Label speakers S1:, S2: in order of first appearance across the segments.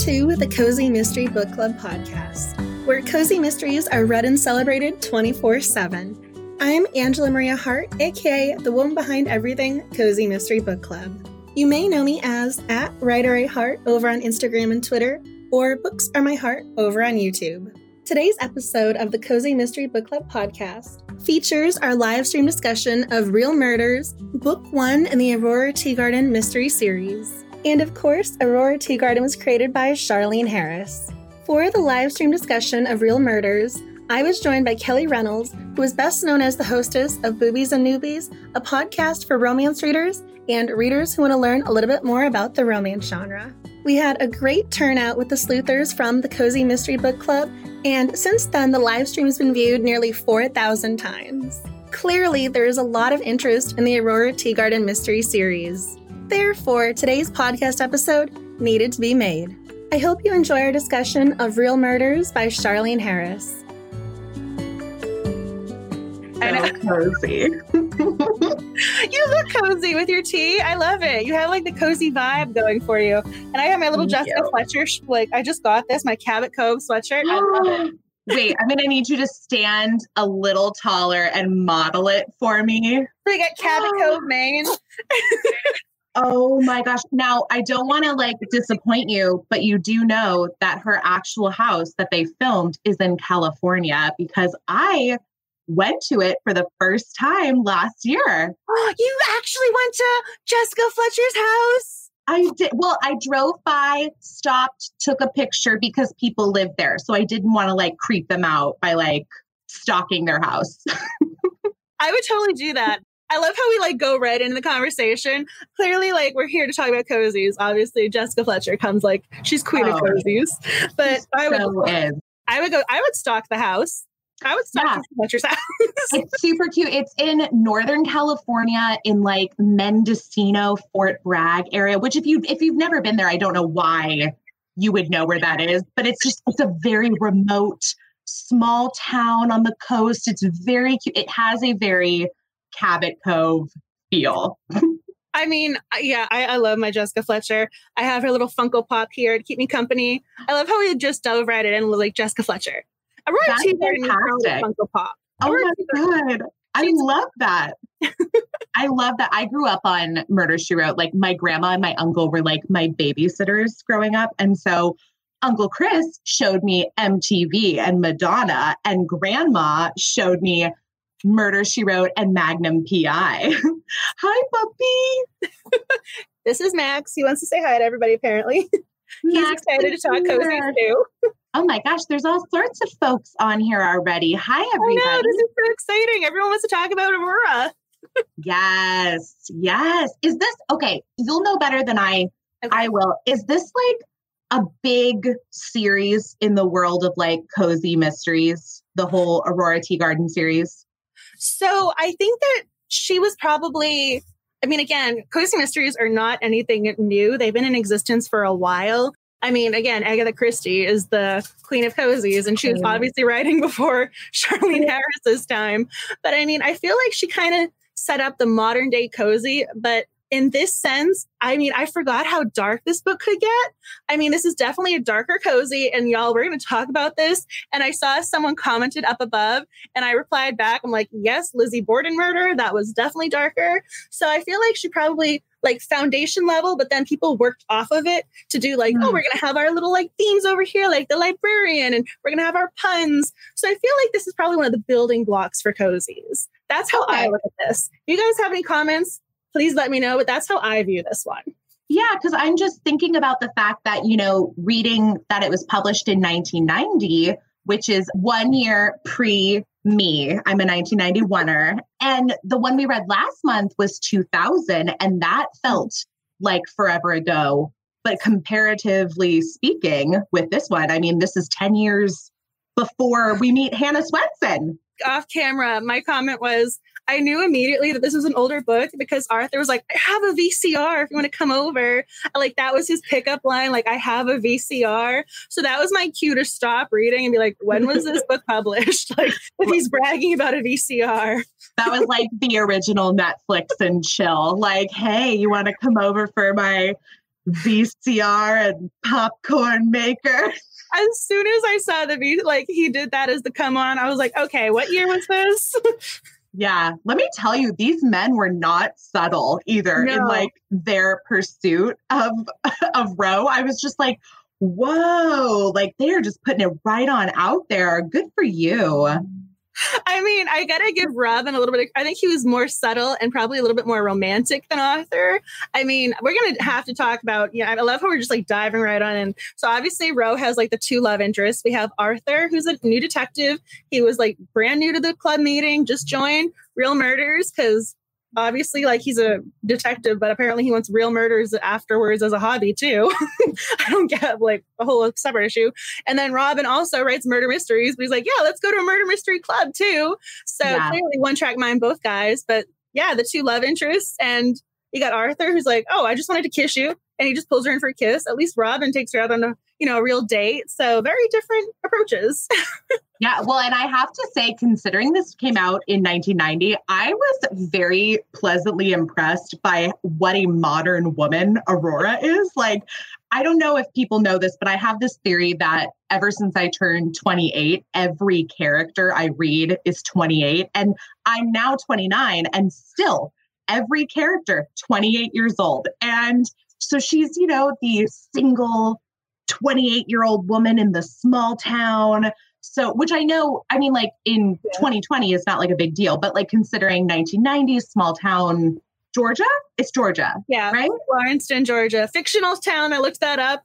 S1: to the Cozy Mystery Book Club podcast, where cozy mysteries are read and celebrated 24 7. I'm Angela Maria Hart, aka the woman behind everything Cozy Mystery Book Club. You may know me as at Writer A Heart over on Instagram and Twitter, or Books Are My Heart over on YouTube. Today's episode of the Cozy Mystery Book Club podcast features our live stream discussion of Real Murders, Book One in the Aurora Teagarden Mystery Series. And of course, Aurora Teagarden was created by Charlene Harris. For the live stream discussion of Real Murders, I was joined by Kelly Reynolds, who is best known as the hostess of Boobies and Newbies, a podcast for romance readers and readers who want to learn a little bit more about the romance genre. We had a great turnout with the sleuthers from the Cozy Mystery Book Club, and since then, the live stream has been viewed nearly 4,000 times. Clearly, there is a lot of interest in the Aurora Teagarden Mystery series. Therefore, today's podcast episode needed to be made. I hope you enjoy our discussion of Real Murders by Charlaine Harris.
S2: So cozy.
S1: you look cozy with your tea. I love it. You have like the cozy vibe going for you. And I have my little
S2: Thank
S1: Jessica
S2: you.
S1: Fletcher, sh- like I just got this, my Cabot Cove sweatshirt. I love it.
S2: Wait, I'm gonna need you to stand a little taller and model it for me.
S1: We got Cabot Cove, Maine.
S2: Oh my gosh. Now, I don't want to like disappoint you, but you do know that her actual house that they filmed is in California because I went to it for the first time last year.
S1: Oh, you actually went to Jessica Fletcher's house.
S2: I did. Well, I drove by, stopped, took a picture because people live there. So I didn't want to like creep them out by like stalking their house.
S1: I would totally do that. I love how we like go right into the conversation. Clearly, like we're here to talk about cozies. Obviously, Jessica Fletcher comes like she's queen of
S2: Oh.
S1: cozies. But I would,
S2: So.
S1: I would go. I would stalk the house. I would stalk
S2: Yeah.
S1: Fletcher's house.
S2: It's super cute. It's in Northern California in like Mendocino, Fort Bragg area, which if you if you've never been there, I don't know why you would know where that is, but it's just it's a very remote small town on the coast. It's very cute. It has a very Cabot Cove feel.
S1: I mean, uh, yeah, I, I love my Jessica Fletcher. I have her little Funko Pop here to keep me company. I love how we just dove right in with like Jessica Fletcher.
S2: That's
S1: is probably a
S2: fantastic.
S1: Funko Pop.
S2: Oh my god. I
S1: She's-
S2: love that. I love that. I grew up on Murder She Wrote. Like my grandma and my uncle were like my babysitters growing up. And so Uncle Chris showed me MTV and Madonna, and grandma showed me Murder She Wrote and Magnum PI. Hi, puppy.
S1: This is Max. He wants to say hi to everybody. Apparently, he's
S2: Max
S1: excited to talk cozies too.
S2: Oh my gosh, there's all sorts of folks on here already. Hi,
S1: I
S2: everybody.
S1: know this is so exciting. Everyone wants to talk about Aurora.
S2: Yes, yes. Is this okay? You'll know better than I.
S1: Okay.
S2: I will. Is this like a big series in the world of like cozy mysteries? The whole Aurora Tea Garden series.
S1: So I think that she was probably. I mean, again, cozy mysteries are not anything new. They've been in existence for a while. I mean, again, Agatha Christie is the queen of cozies, and she was obviously writing before Charlene Harris's time. But I mean, I feel like she kind of set up the modern day cozy. But in this sense, I mean, I forgot how dark this book could get. I mean, this is definitely a darker cozy, and y'all, we're going to talk about this. And I saw someone commented up above, and I replied back, I'm like, yes, Lizzie Borden murder, that was definitely darker. So I feel like she probably like foundation level, but then people worked off of it to do like, oh,
S2: Hmm.
S1: we're gonna have our little like themes over here, like the librarian, and we're gonna have our puns. So I feel like this is probably one of the building blocks for cozies. That's how I look at this. You guys have any comments, please let me know. But that's how I view this one.
S2: Yeah, because I'm just thinking about the fact that, you know, reading that it was published in 1990, which is one year pre me. I'm a 1991er. And the one we read last month was 2000. And that felt like forever ago. But comparatively speaking, with this one, I mean, this is 10 years before we meet Hannah Swensen.
S1: Off camera, my comment was, I knew immediately that this was an older book because Arthur was like, I have a VCR if you want to come over. Like that was his pickup line, like I have a VCR. So that was my cue to stop reading and be like, when was this book published? Like if he's bragging about a VCR.
S2: That was like the original Netflix and chill. Like, hey, you want to come over for my VCR and popcorn maker.
S1: As soon as I saw the V, like he did that as the come on, I was like, okay, what year was this?
S2: Yeah, let me tell you, these men were not subtle either no. in like their pursuit of of Roe. I was just like, whoa, like they're just putting it right on out there. Good for you.
S1: I mean, I gotta give Robin a little bit. Of, I think he was more subtle and probably a little bit more romantic than Arthur. I mean, we're gonna have to talk about. Yeah, I love how we're just like diving right on in. So obviously, Roe has like the two love interests. We have Arthur, who's a new detective. He was like brand new to the club meeting, just joined Real Murders because obviously like he's a detective but apparently he wants real murders afterwards as a hobby too. I don't get like a whole separate issue. And then robin also writes murder mysteries but he's like yeah let's go to a murder mystery club too. So yeah. clearly one track mind both guys but yeah the two love interests and you got arthur who's like oh i just wanted to kiss you and he just pulls her in for a kiss at least robin takes her out on a you know a real date so very different approaches
S2: Yeah, well, and I have to say, considering this came out in 1990, I was very pleasantly impressed by what a modern woman Aurora is. Like, I don't know if people know this, but I have this theory that ever since I turned 28, every character I read is 28. And I'm now 29, and still every character 28 years old. And so she's, you know, the single 28 year old woman in the small town so, which I know, I mean, like in yeah. 2020 is not like a big deal, but like considering 1990s small town Georgia, it's Georgia.
S1: Yeah.
S2: Right?
S1: Lawrenceton, Georgia. Fictional town. I looked that up.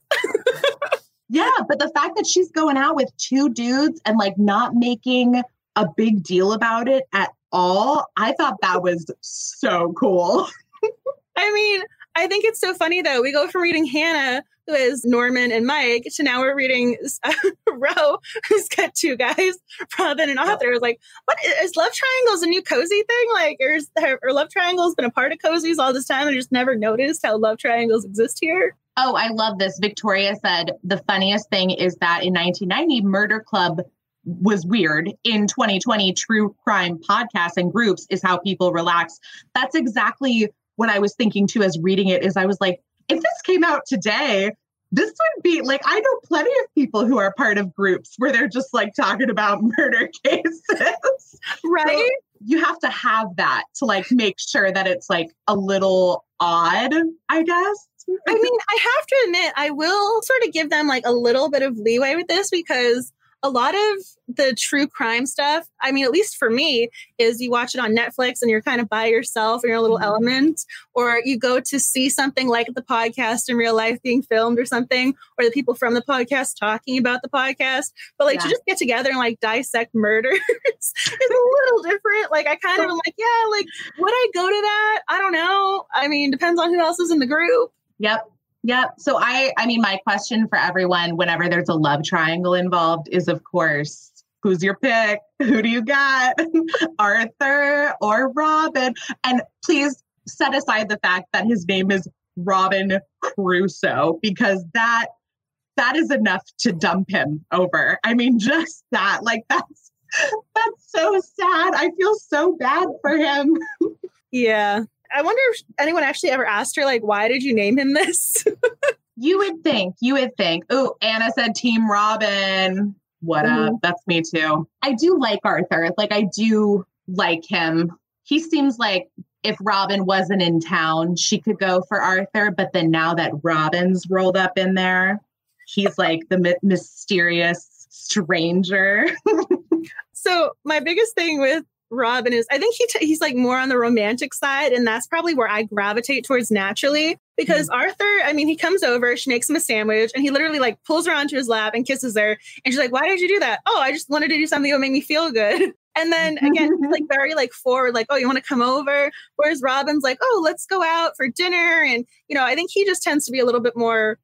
S2: yeah. But the fact that she's going out with two dudes and like not making a big deal about it at all, I thought that was so cool.
S1: I mean, I think it's so funny though. We go from reading Hannah, who is Norman and Mike, to now we're reading uh, who's got two guys, Robin and Arthur. Is like, what is love triangles a new cozy thing? Like, or, is, or love triangles been a part of cozies all this time and just never noticed how love triangles exist here?
S2: Oh, I love this. Victoria said the funniest thing is that in 1990, Murder Club was weird. In 2020, true crime podcasts and groups is how people relax. That's exactly what I was thinking too as reading it is I was like, if this came out today, this would be like I know plenty of people who are part of groups where they're just like talking about murder cases.
S1: Right? So
S2: you have to have that to like make sure that it's like a little odd, I guess.
S1: I mean, I have to admit, I will sort of give them like a little bit of leeway with this because a lot of the true crime stuff, I mean, at least for me, is you watch it on Netflix and you're kind of by yourself in your little mm-hmm. element, or you go to see something like the podcast in real life being filmed or something, or the people from the podcast talking about the podcast. But like yeah. to just get together and like dissect murders is a little different. Like I kind of am like, yeah, like would I go to that? I don't know. I mean, depends on who else is in the group.
S2: Yep. Yep. So I I mean my question for everyone whenever there's a love triangle involved is of course who's your pick? Who do you got? Arthur or Robin? And please set aside the fact that his name is Robin Crusoe because that that is enough to dump him over. I mean just that like that's that's so sad. I feel so bad for him.
S1: yeah. I wonder if anyone actually ever asked her, like, why did you name him this?
S2: you would think, you would think. Oh, Anna said Team Robin. What mm-hmm. up? That's me too. I do like Arthur. Like, I do like him. He seems like if Robin wasn't in town, she could go for Arthur. But then now that Robin's rolled up in there, he's like the my- mysterious stranger.
S1: so, my biggest thing with Robin is, I think he t- he's like more on the romantic side, and that's probably where I gravitate towards naturally. Because mm-hmm. Arthur, I mean, he comes over, she makes him a sandwich, and he literally like pulls her onto his lap and kisses her. And she's like, "Why did you do that?" Oh, I just wanted to do something that would make me feel good. And then again, he's like very like forward, like, "Oh, you want to come over?" Whereas Robin's like, "Oh, let's go out for dinner." And you know, I think he just tends to be a little bit more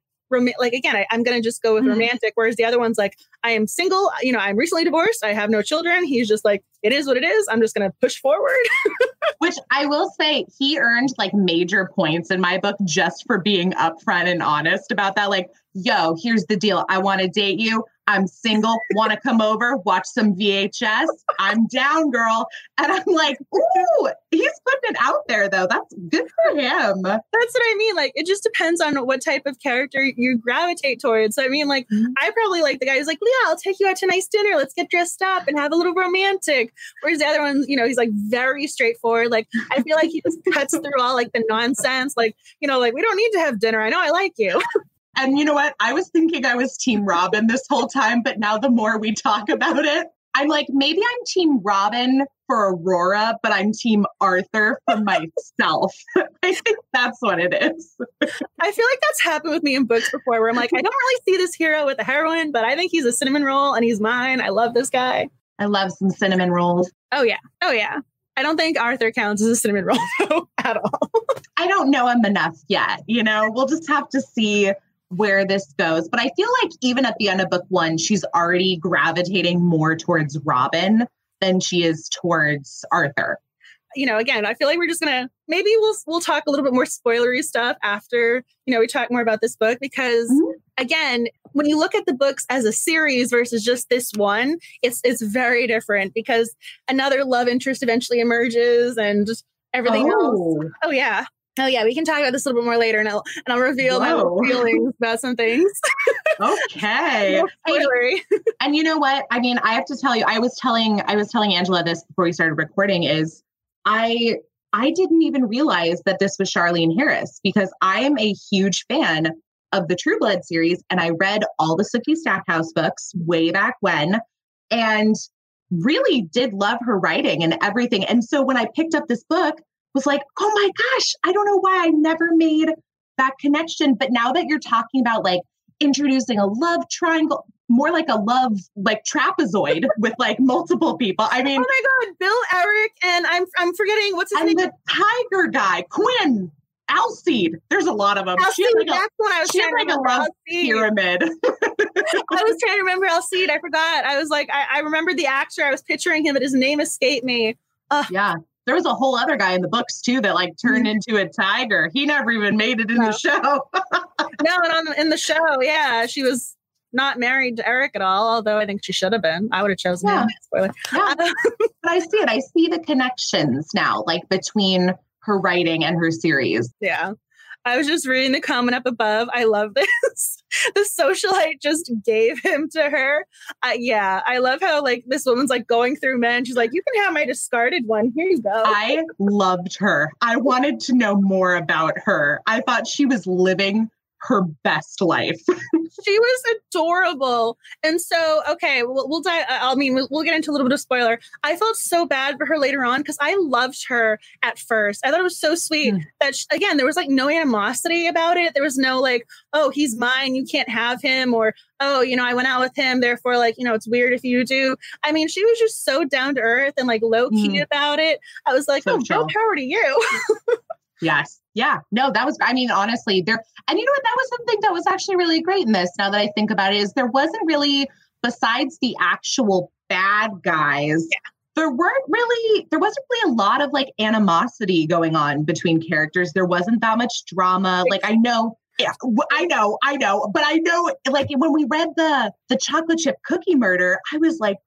S1: like again, I, am going to just go with mm-hmm. romantic. Whereas the other one's like, I am single. You know, I'm recently divorced. I have no children. He's just like, it is what it is. I'm just going to push forward.
S2: Which I will say, he earned like major points in my book just for being upfront and honest about that. Like, yo, here's the deal. I want to date you. I'm single, want to come over, watch some VHS. I'm down, girl. And I'm like, ooh, he's putting it out there though. That's good for him.
S1: That's what I mean. Like it just depends on what type of character you gravitate towards. So, I mean, like mm-hmm. I probably like the guy who's like, Leah, I'll take you out to a nice dinner. Let's get dressed up and have a little romantic. Whereas the other one, you know, he's like very straightforward. Like I feel like he just cuts through all like the nonsense. Like, you know, like we don't need to have dinner. I know I like you.
S2: And you know what? I was thinking I was Team Robin this whole time, but now the more we talk about it, I'm like, maybe I'm Team Robin for Aurora, but I'm Team Arthur for myself. I think that's what it is.
S1: I feel like that's happened with me in books before where I'm like, I don't really see this hero with a heroine, but I think he's a cinnamon roll and he's mine. I love this guy.
S2: I love some cinnamon rolls.
S1: Oh, yeah. Oh, yeah. I don't think Arthur counts as a cinnamon roll at all.
S2: I don't know him enough yet. You know, we'll just have to see where this goes. But I feel like even at the end of book one, she's already gravitating more towards Robin than she is towards Arthur.
S1: You know, again, I feel like we're just gonna maybe we'll we'll talk a little bit more spoilery stuff after you know we talk more about this book because mm-hmm. again, when you look at the books as a series versus just this one, it's it's very different because another love interest eventually emerges and everything oh. else. Oh yeah. Oh yeah, we can talk about this a little bit more later, and I'll and I'll reveal Whoa. my feelings about some things.
S2: okay. hey, and you know what? I mean, I have to tell you, I was telling I was telling Angela this before we started recording. Is I I didn't even realize that this was Charlene Harris because I am a huge fan of the True Blood series, and I read all the Sookie Stackhouse books way back when, and really did love her writing and everything. And so when I picked up this book was like, oh my gosh, I don't know why I never made that connection. But now that you're talking about like introducing a love triangle, more like a love like trapezoid with like multiple people. I mean,
S1: oh my god, Bill Eric and I'm I'm forgetting what's his
S2: and
S1: name.
S2: The tiger guy, Quinn. Alcide. There's a lot of them.
S1: Alcide, like that's a, what I was trying
S2: like to remember. A love pyramid.
S1: I was trying to remember Alcide. I forgot. I was like, I, I remember the actor. I was picturing him, but his name escaped me.
S2: Uh, yeah there was a whole other guy in the books too that like turned mm-hmm. into a tiger. He never even made it in no. the show.
S1: no, and on in the show, yeah, she was not married to Eric at all, although I think she should have been. I would have chosen yeah. him. Spoiler.
S2: Yeah. but I see it. I see the connections now, like between her writing and her series.
S1: Yeah. I was just reading the comment up above. I love this. the socialite just gave him to her. Uh, yeah, I love how like this woman's like going through men. She's like, "You can have my discarded one. Here you go."
S2: I loved her. I wanted to know more about her. I thought she was living her best life.
S1: she was adorable. And so, okay, we'll, we'll die. I mean, we'll, get into a little bit of spoiler. I felt so bad for her later on because I loved her at first. I thought it was so sweet mm. that, she, again, there was like no animosity about it. There was no like, oh, he's mine, you can't have him, or oh, you know, I went out with him, therefore, like, you know, it's weird if you do. I mean, she was just so down to earth and like low key mm. about it. I was like, so oh, no power to you.
S2: yes. Yeah, no, that was, I mean, honestly, there, and you know what? That was something that was actually really great in this. Now that I think about it, is there wasn't really, besides the actual bad guys, yeah. there weren't really, there wasn't really a lot of like animosity going on between characters. There wasn't that much drama. Like, I know. Yeah, I know, I know, but I know, like when we read the the chocolate chip cookie murder, I was like,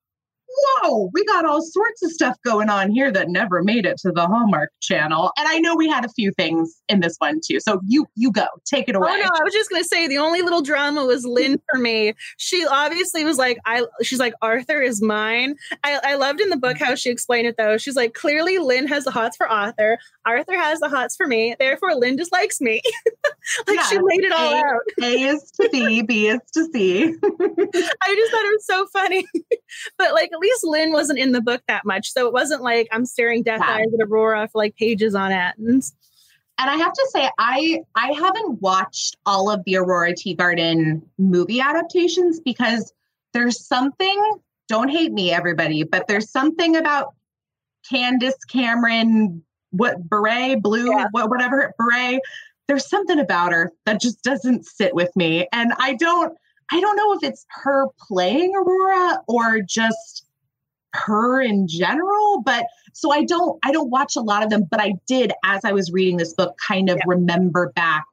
S2: whoa, we got all sorts of stuff going on here that never made it to the Hallmark channel. And I know we had a few things in this one too. So you you go, take it away.
S1: Oh no, I was just gonna say the only little drama was Lynn for me. She obviously was like, I she's like, Arthur is mine. I, I loved in the book how she explained it though. She's like, clearly Lynn has the hots for Arthur. Arthur has the hots for me. Therefore, Lynn just likes me. like yeah, she laid it all
S2: a,
S1: out.
S2: A is to B, B is to C. I
S1: just thought it was so funny. but like at least Lynn wasn't in the book that much. So it wasn't like I'm staring death yeah. eyes at Aurora for like pages on end.
S2: And I have to say, I I haven't watched all of the Aurora Teagarden movie adaptations because there's something, don't hate me, everybody, but there's something about Candace Cameron, what beret, blue, yeah. what, whatever beret. There's something about her that just doesn't sit with me. And I don't I don't know if it's her playing Aurora or just her in general but so i don't i don't watch a lot of them but i did as i was reading this book kind of yeah. remember back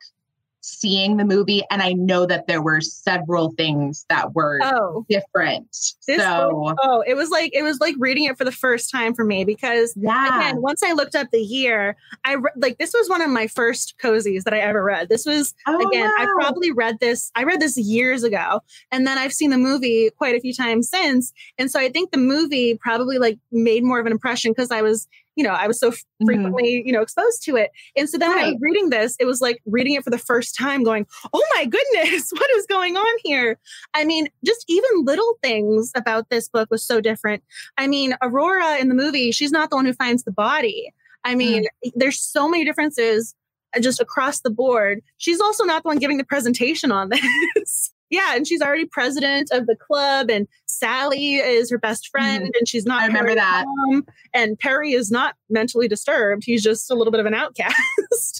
S2: seeing the movie and I know that there were several things that were
S1: Oh,
S2: different. so
S1: book- oh, it was like it was like reading it for the first time for me because
S2: yeah.
S1: again, once I looked up the year, I re- like this was one of my first cozies that I ever read. This was
S2: Oh,
S1: again, I probably read this. I read this years ago, and then I've seen the movie quite a few times since. And so I think the movie probably like made more of an impression because I was, you know, I was so
S2: Mhm.
S1: frequently, you know, exposed to it. And so then when I was reading this, it was like reading it for the first time, going, "Oh my goodness, what is going on here?" I mean, just even little things about this book was so different. I mean, Aurora in the movie, she's not the one who finds the body. I mean, there's so many differences uh, just across the board. She's also not the one giving the presentation on this. Yeah, and she's already president of the club, and Sally is her best friend, and she's not.
S2: Mm-hmm. I remember
S1: Perry's
S2: that.
S1: mom, and Perry is not mentally disturbed. He's just a little bit of an outcast.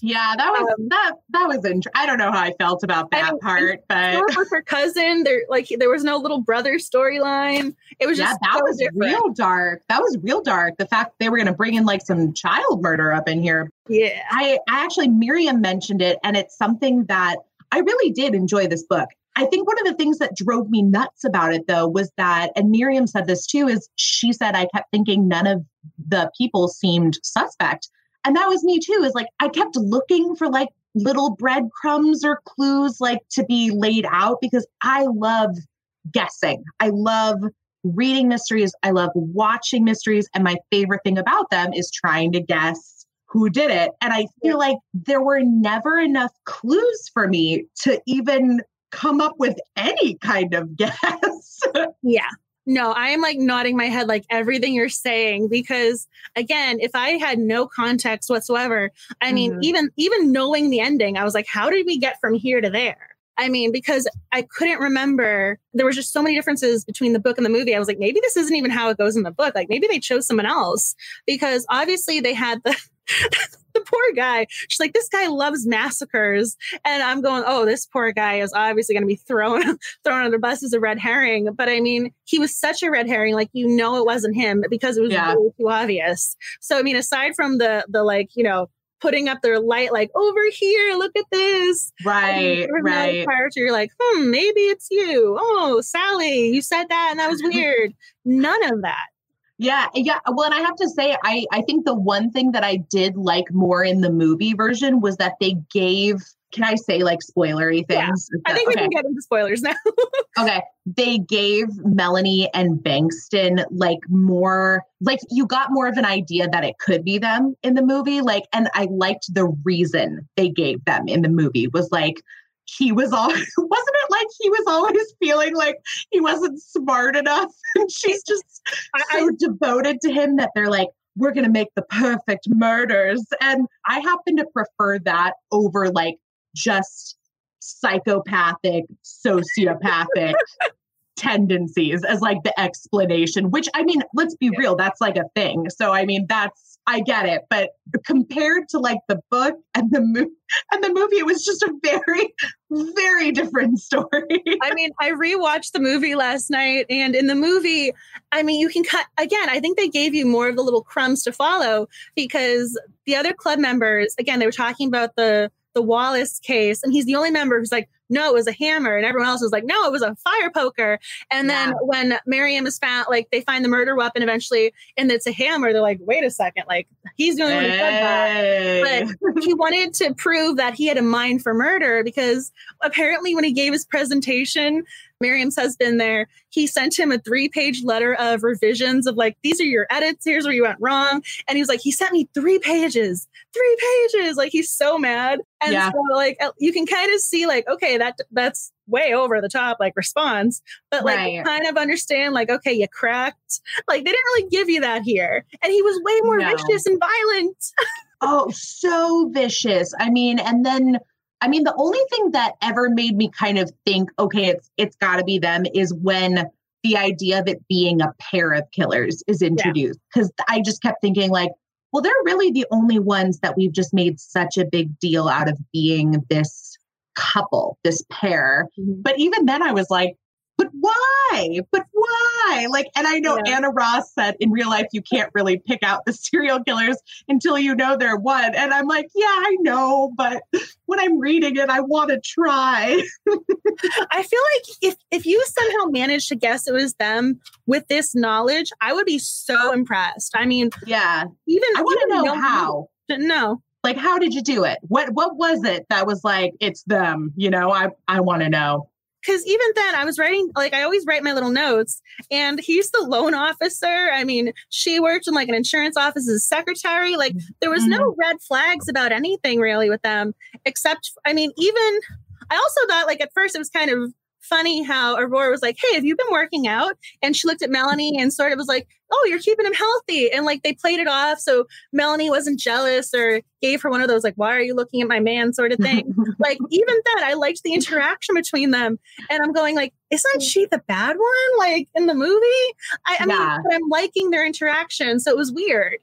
S2: Yeah, that was
S1: Um,
S2: that that was int- I don't know how I felt about that
S1: mean,
S2: part, but
S1: Or with her cousin, there like there was no little brother storyline. It was
S2: yeah,
S1: just
S2: that
S1: so
S2: was
S1: different.
S2: real dark. That was real dark. The fact they were going to bring in like some child murder up in here.
S1: Yeah.
S2: I, I actually Miriam mentioned it, and it's something that I really did enjoy this book. I think one of the things that drove me nuts about it though was that, and Miriam said this too, is she said I kept thinking none of the people seemed suspect. And that was me too, is like I kept looking for like little breadcrumbs or clues like to be laid out because I love guessing. I love reading mysteries. I love watching mysteries. And my favorite thing about them is trying to guess who did it. And I feel like there were never enough clues for me to even come up with any kind of guess.
S1: Yeah. No, I am like nodding my head like everything you're saying because again, if I had no context whatsoever, I mean,
S2: Mhm.
S1: even even knowing the ending, I was like, how did we get from here to there? I mean, because I couldn't remember. There was just so many differences between the book and the movie. I was like, maybe this isn't even how it goes in the book. Like maybe they chose someone else because obviously they had the the poor guy. She's like, this guy loves massacres, and I'm going, oh, this poor guy is obviously going to be thrown thrown on the bus as a red herring. But I mean, he was such a red herring, like you know, it wasn't him because it was
S2: Yeah.
S1: way too obvious. So I mean, aside from the the like, you know, putting up their light, like over here, look at this.
S2: Right,
S1: there was no
S2: right.
S1: You're like, hmm, maybe it's you. Oh, Sally, you said that, and that was weird. None of that.
S2: Yeah, yeah. Well, and I have to say, I I think the one thing that I did like more in the movie version was that they gave. Can I say like spoilery things?
S1: Yeah,
S2: things?
S1: I think we can get into spoilers now.
S2: Okay. They gave Melanie and Bankston like more, like you got more of an idea that it could be them in the movie. Like, and I liked the reason they gave them in the movie was like, he was all, wasn't it like he was always feeling like he wasn't smart enough? And she's just
S1: I,
S2: so devoted to him that they're like, we're going to make the perfect murders. And I happen to prefer that over like just psychopathic, sociopathic tendencies as like the explanation, which I mean, let's be real, that's like a thing. So, I mean, that's, I get it. But compared to like the book and the movie, and the movie, it was just a very, very different story.
S1: I mean, I rewatched the movie last night, and in the movie, I mean, you can cut again. I think they gave you more of the little crumbs to follow because the other club members, again, they were talking about the the Wallace case, and he's the only member who's like, "No, it was a hammer," and everyone else was like, "No, it was a fire poker." And then when Miriam is found, like they find the murder weapon eventually, and it's a hammer. They're like, "Wait a second, like he's the only one who said that."
S2: Hey.
S1: he wanted to prove that he had a mind for murder because apparently when he gave his presentation miriam's husband there he sent him a three page letter of revisions of like these are your edits here's where you went wrong and he was like he sent me three pages three pages like he's so mad and
S2: Yeah.
S1: so like you can kind of see like okay that that's way over the top like response but like
S2: Right.
S1: kind of understand like okay you cracked like they didn't really give you that here and he was way more
S2: No.
S1: vicious and violent
S2: Oh, so vicious. I mean, and then I mean, the only thing that ever made me kind of think, okay, it's it's got to be them, is when the idea of it being a pair of killers is introduced. Because I just kept thinking, like, well, they're really the only ones that we've just made such a big deal out of being this couple, this pair. Mm-hmm. But even then, I was like, but why? But why? Like, and I know yeah. Anna Ross said in real life, you can't really pick out the serial killers until you know they're one. And I'm like, yeah, I know, but when I'm reading it, I want to try.
S1: I feel like if, if you somehow managed to guess it was them with this knowledge, I would be so impressed. I mean,
S2: yeah,
S1: even
S2: I want to know how.
S1: No,
S2: like how did you do it what what was it that was like it's them you know i i want to know
S1: because even then I was writing like I always write my little notes and he's the loan officer. I mean, she worked in like an insurance office as a secretary. Like there was mm-hmm. no red flags about anything really with them, except I mean, even I also thought like at first it was kind of funny how Aurora was like, Hey, have you been working out? And she looked at Melanie and sort of was like, Oh, you're keeping him healthy. And like they played it off. So Melanie wasn't jealous or gave her one of those, like, why are you looking at my man sort of thing. like even that, I liked the interaction between them. And I'm going, like, isn't she the bad one? Like in the movie? I, I yeah. mean, I'm liking their interaction. So it was weird.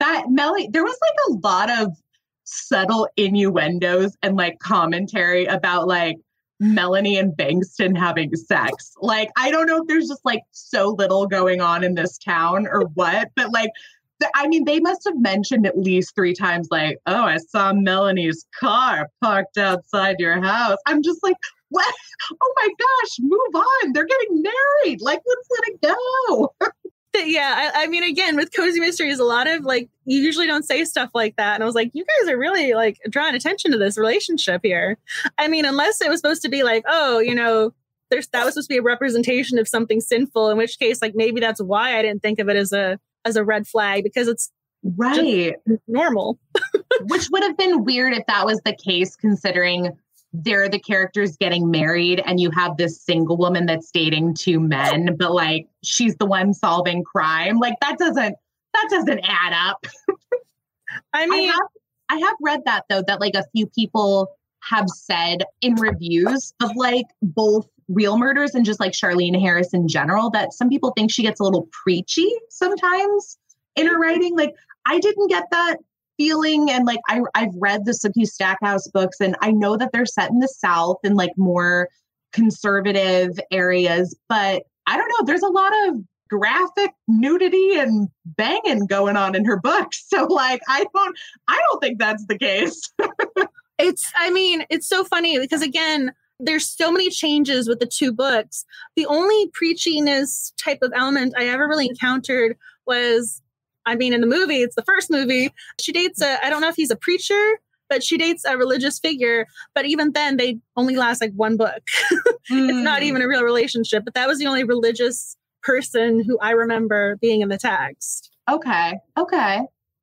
S2: that Melanie, there was like a lot of subtle innuendos and like commentary about like Melanie and Bankston having sex. Like, I don't know if there's just like so little going on in this town or what, but like, I mean, they must have mentioned at least three times, like, oh, I saw Melanie's car parked outside your house. I'm just like, what? Oh my gosh, move on. They're getting married. Like, let's let it go.
S1: yeah, I, I, mean, again, with cozy mysteries, a lot of like you usually don't say stuff like that, and I was like, you guys are really like drawing attention to this relationship here. I mean, unless it was supposed to be like, oh, you know, there's that was supposed to be a representation of something sinful, in which case, like maybe that's why I didn't think of it as a as a red flag because it's
S2: right
S1: normal.
S2: which would have been weird if that was the case, considering they're the characters getting married and you have this single woman that's dating two men but like she's the one solving crime. Like that doesn't that doesn't add up.
S1: I mean
S2: I have, I have read that though that like a few people have said in reviews of like both real murders and just like charlaine harris in general that some people think she gets a little preachy sometimes in her writing. Like i didn't get that feeling and like I, I've read the Sookie Stackhouse books and I know that they're set in the South and like more conservative areas, but I don't know. There's a lot of graphic nudity and banging going on in her books. So like I don't I don't think that's the case.
S1: it's I mean, it's so funny because again, there's so many changes with the two books. The only preachiness type of element I ever really encountered was I mean, in the movie, it's the first movie. She dates a, I don't know if he's a preacher, but she dates a religious figure. But even then, they only last like one book. mm. It's not hmm. even a real relationship. But that was the only religious person who I remember being in the text.
S2: Okay. Okay.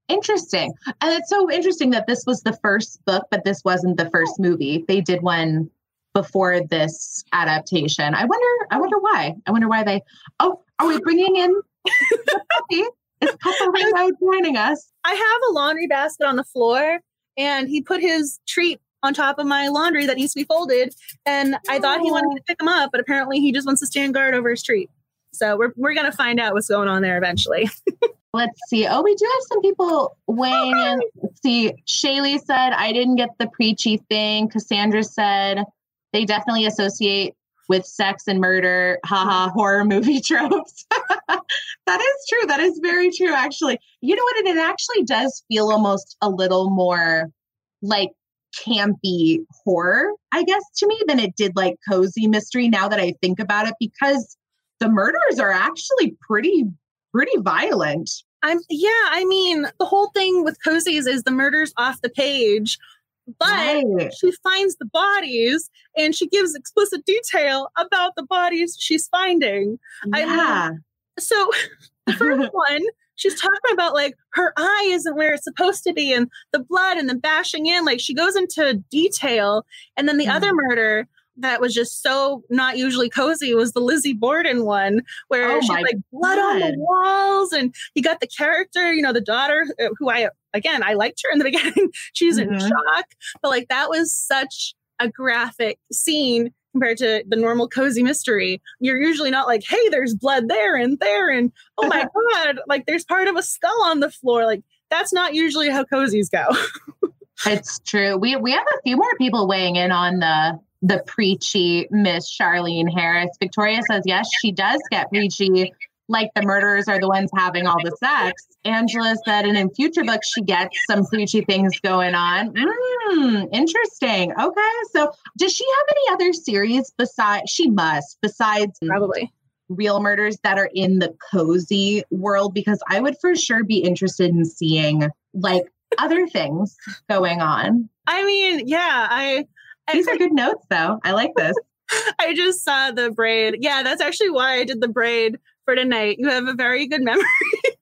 S2: Interesting. And it's so interesting that this was the first book, but this wasn't the first movie. They did one before this adaptation. I wonder, I wonder why. I wonder why they, oh, are we bringing in is Papa Ringo joining us?
S1: I have a laundry basket on the floor, and he put his treat on top of my laundry that needs to be folded. And I thought he wanted me oh. to pick him up, but apparently he just wants to stand guard over his treat. So we're, we're going to find out what's going on there eventually.
S2: Let's see. Oh, we do have some people weighing in. Let's see. Shaylee said, I didn't get the preachy thing. Cassandra said, they definitely associate with sex and murder, haha, mm-hmm. horror movie tropes. that is true. That is very true, actually. You know what? It actually does feel almost a little more like campy horror, I guess, to me than it did like cozy mystery now that I think about it, because the murders are actually pretty, pretty violent.
S1: I'm yeah, I mean, the whole thing with cozies is the murders off the page but right. she finds the bodies and she gives explicit detail about the bodies she's finding.
S2: Yeah. I mean,
S1: so the first one, she's talking about like her eye isn't where it's supposed to be and the blood and the bashing in. Like she goes into detail. And then the mm. other murder, that was just so not usually cozy was the Lizzie Borden one where oh she's like blood God. on the walls and you got the character, you know, the daughter uh, who I again, I liked her in the beginning. She's mm-hmm. in shock. But like that was such a graphic scene compared to the normal cozy mystery. You're usually not like, hey, there's blood there and there, and oh my God, like there's part of a skull on the floor. Like that's not usually how cozies go.
S2: it's true. We we have a few more people weighing in on the the preachy Miss Charlene Harris. Victoria says, yes, she does get preachy, like the murderers are the ones having all the sex. Angela said, and in future books, she gets some preachy things going on. Mm, interesting. Okay. So does she have any other series besides, she must, besides
S1: Probably.
S2: real murders that are in the cozy world? Because I would for sure be interested in seeing like other things going on.
S1: I mean, yeah, I
S2: These are good notes, though. I like this.
S1: I just saw the braid. Yeah, that's actually why I did the braid for tonight. You have a very good memory.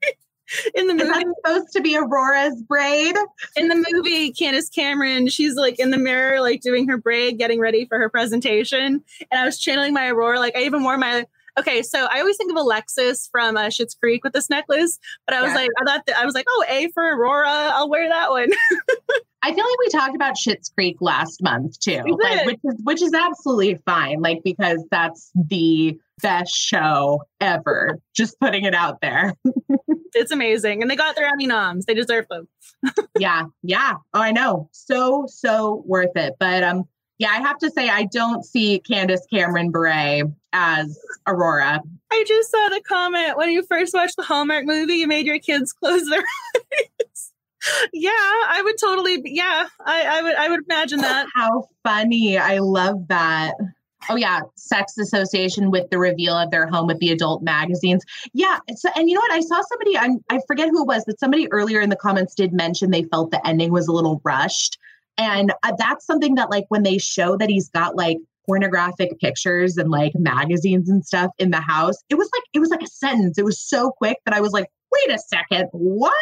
S1: in the
S2: Is that supposed to be Aurora's braid?
S1: in the movie, Candace Cameron, she's like in the mirror, like doing her braid, getting ready for her presentation. And I was channeling my Aurora. Like I even wore my. Okay, so I always think of Alexis from uh, Schitt's Creek with this necklace, but I was
S2: Yeah.
S1: like, I thought that, I was like, oh, A for Aurora, I'll wear that one.
S2: I feel like we talked about Schitt's Creek last month too, like, which is which is absolutely fine, like because that's the best show ever. Just putting it out there.
S1: it's amazing, and they got their Emmy noms. They deserve them.
S2: yeah, yeah. Oh, I know. So so worth it. But um, yeah, I have to say I don't see Candace Cameron Bure as Aurora.
S1: I just saw the comment when you first watched the Hallmark movie, you made your kids close their eyes. Yeah, I would totally. Yeah, I, I would. I would imagine that.
S2: How funny! I love that. Oh yeah, sex association with the reveal of their home with the adult magazines. Yeah, so and you know what? I saw somebody. I'm, I forget who it was, but somebody earlier in the comments did mention they felt the ending was a little rushed, and uh, that's something that like when they show that he's got like pornographic pictures and like magazines and stuff in the house, it was like it was like a sentence. It was so quick that I was like, wait a second, what?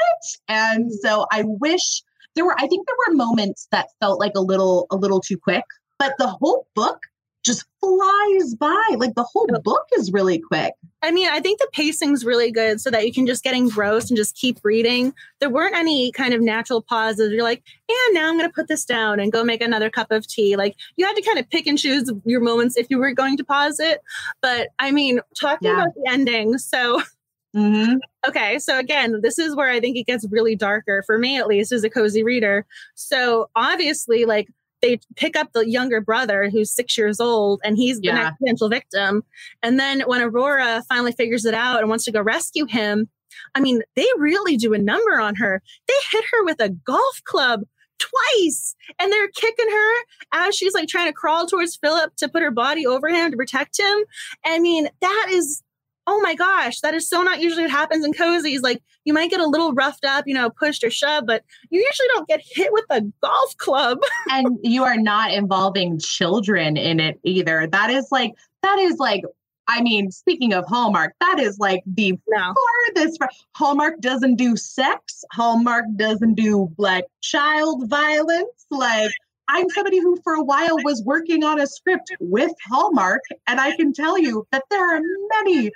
S2: And mm-hmm. so I wish there were. I think there were moments that felt like a little a little too quick, but the whole book just flies by. Like the whole oh. book is really quick.
S1: I mean, I think the pacing's really good so that you can just get engrossed and just keep reading. There weren't any kind of natural pauses. You're like, and now I'm going to put this down and go make another cup of tea. Like you had to kind of pick and choose your moments if you were going to pause it. But I mean, talking
S2: Yeah.
S1: about the ending, so
S2: Mm-hmm.
S1: Okay, so again, this is where I think it gets really darker for me, at least as a cozy reader. So obviously, like they pick up the younger brother who's six years old, and he's the
S2: Yeah.
S1: next potential victim. And then when Aurora finally figures it out and wants to go rescue him, I mean, they really do a number on her. They hit her with a golf club twice, and they're kicking her as she's like trying to crawl towards Philip to put her body over him to protect him. I mean, that is oh my gosh, that is so not usually what happens in cozies. Like you might get a little roughed up, you know, pushed or shoved, but you usually don't get hit with a golf club.
S2: and you are not involving children in it either. That is like that is like. I mean, speaking of Hallmark, that is like the
S1: No.
S2: farthest. Hallmark doesn't do sex. Hallmark doesn't do like child violence. Like I'm somebody who for a while was working on a script with Hallmark, and I can tell you that there are many,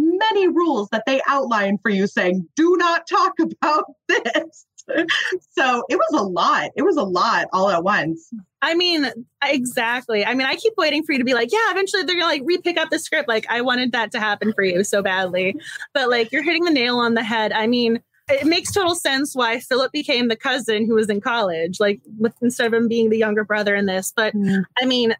S2: many rules that they outline for you saying, do not talk about this. so it was a lot. It was a lot all at once.
S1: I mean, exactly. I mean, I keep waiting for you to be like, yeah, eventually they're gonna like re-pick up the script. Like, I wanted that to happen for you so badly. But like you're hitting the nail on the head. I mean, it makes total sense why Philip became the cousin who was in college, like with instead of him being the younger brother in this. But mm. I mean,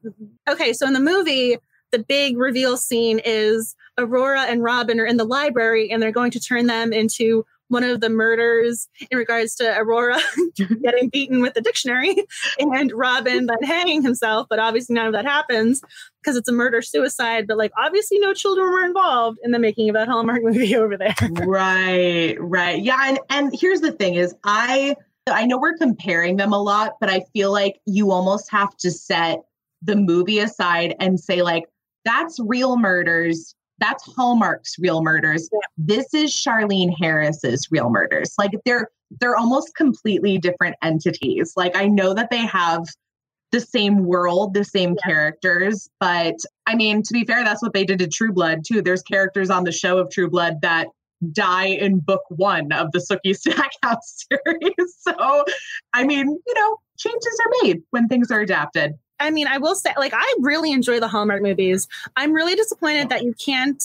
S1: okay, so in the movie, the big reveal scene is Aurora and Robin are in the library and they're going to turn them into one of the murders in regards to Aurora getting beaten with the dictionary and Robin then hanging himself. But obviously, none of that happens because it's a murder suicide. But like, obviously, no children were involved in the making of that Hallmark movie over there.
S2: right right yeah and and here's the thing is i i know we're comparing them a lot but i feel like you almost have to set the movie aside and say like that's real murders that's hallmark's real murders
S1: Yeah.
S2: this is charlene harris's real murders like they're they're almost completely different entities like i know that they have the same world, the same characters. But I mean, to be fair, that's what they did to True Blood too. There's characters on the show of True Blood that die in book one of the Sookie Stackhouse series. So, I mean, you know, changes are made when things are adapted.
S1: I mean, I will say, like, I really enjoy the Hallmark movies. I'm really disappointed that you can't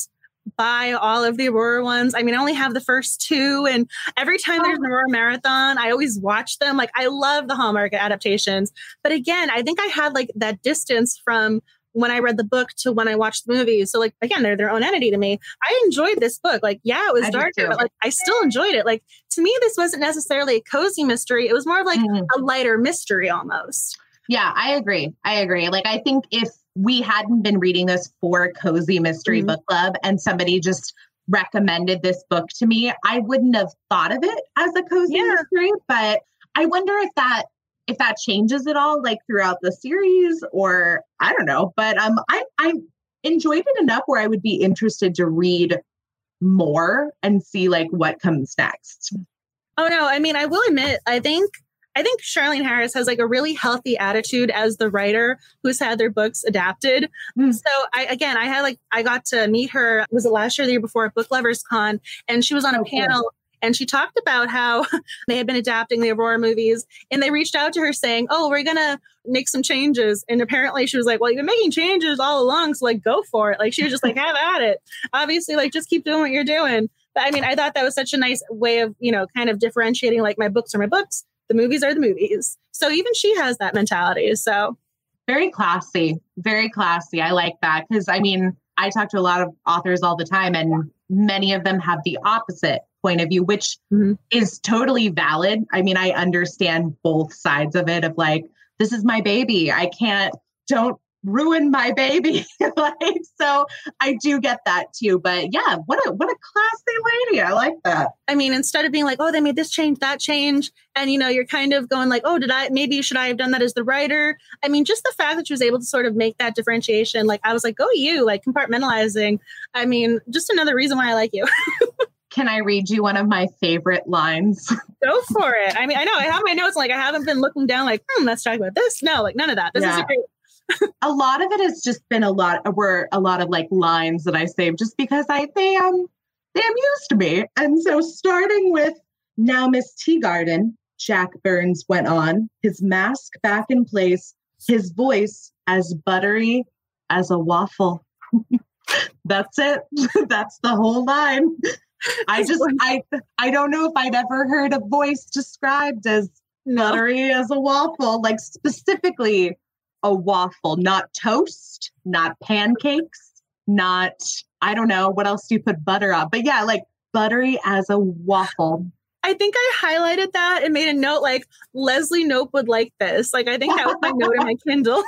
S1: buy all of the Aurora ones. I mean, I only have the first two, and every time there's an oh. Aurora marathon, I always watch them. Like, I love the Hallmark adaptations. But again, I think I had like that distance from when I read the book to when I watched the movie. So like again, they're their own entity to me. I enjoyed this book. Like, yeah, it was I darker, but like I still enjoyed it. Like to me, this wasn't necessarily a cozy mystery. It was more of like mm-hmm. a lighter mystery almost.
S2: Yeah, I agree. I agree. Like I think if we hadn't been reading this for cozy mystery mm-hmm. book club and somebody just recommended this book to me, I wouldn't have thought of it as a cozy yeah. mystery. But I wonder if that if that changes at all, like throughout the series, or I don't know. But um, I I enjoyed it enough where I would be interested to read more and see like what comes next.
S1: Oh no, I mean, I will admit, I think I think Charlaine Harris has like a really healthy attitude as the writer who's had their books adapted. Mm. So I again I had like I got to meet her was it last year the year before at Book Lovers Con and she was on a okay. panel and she talked about how they had been adapting the Aurora movies and they reached out to her saying, Oh, we're going to make some changes. And apparently she was like, Well, you've been making changes all along. So, like, go for it. Like, she was just like, Have at it. Obviously, like, just keep doing what you're doing. But I mean, I thought that was such a nice way of, you know, kind of differentiating like my books are my books, the movies are the movies. So even she has that mentality. So
S2: very classy, very classy. I like that because I mean, I talk to a lot of authors all the time, and many of them have the opposite point of view, which mm-hmm. is totally valid. I mean, I understand both sides of it of like, this is my baby. I can't, don't ruin my baby. like, so I do get that too. But yeah, what a what a classy lady. I like that.
S1: I mean, instead of being like, oh, they made this change, that change, and you know, you're kind of going like, oh, did I maybe should I have done that as the writer? I mean, just the fact that she was able to sort of make that differentiation, like I was like, go you, like compartmentalizing. I mean, just another reason why I like you.
S2: Can I read you one of my favorite lines?
S1: Go for it. I mean, I know I have my notes. Like I haven't been looking down. Like, hmm, let's talk about this. No, like none of that. This yeah. is
S2: great. A lot of it has just been a lot were a lot of like lines that I saved just because I they um they amused me. And so starting with now Miss Teagarden, Jack Burns went on, his mask back in place, his voice as buttery as a waffle. That's it. That's the whole line. I just I I don't know if I'd ever heard a voice described as buttery as a waffle, like specifically a waffle, not toast, not pancakes, not I don't know what else do you put butter on, but yeah, like buttery as a waffle.
S1: I think I highlighted that and made a note like Leslie Knope would like this. Like I think that was my note in my Kindle.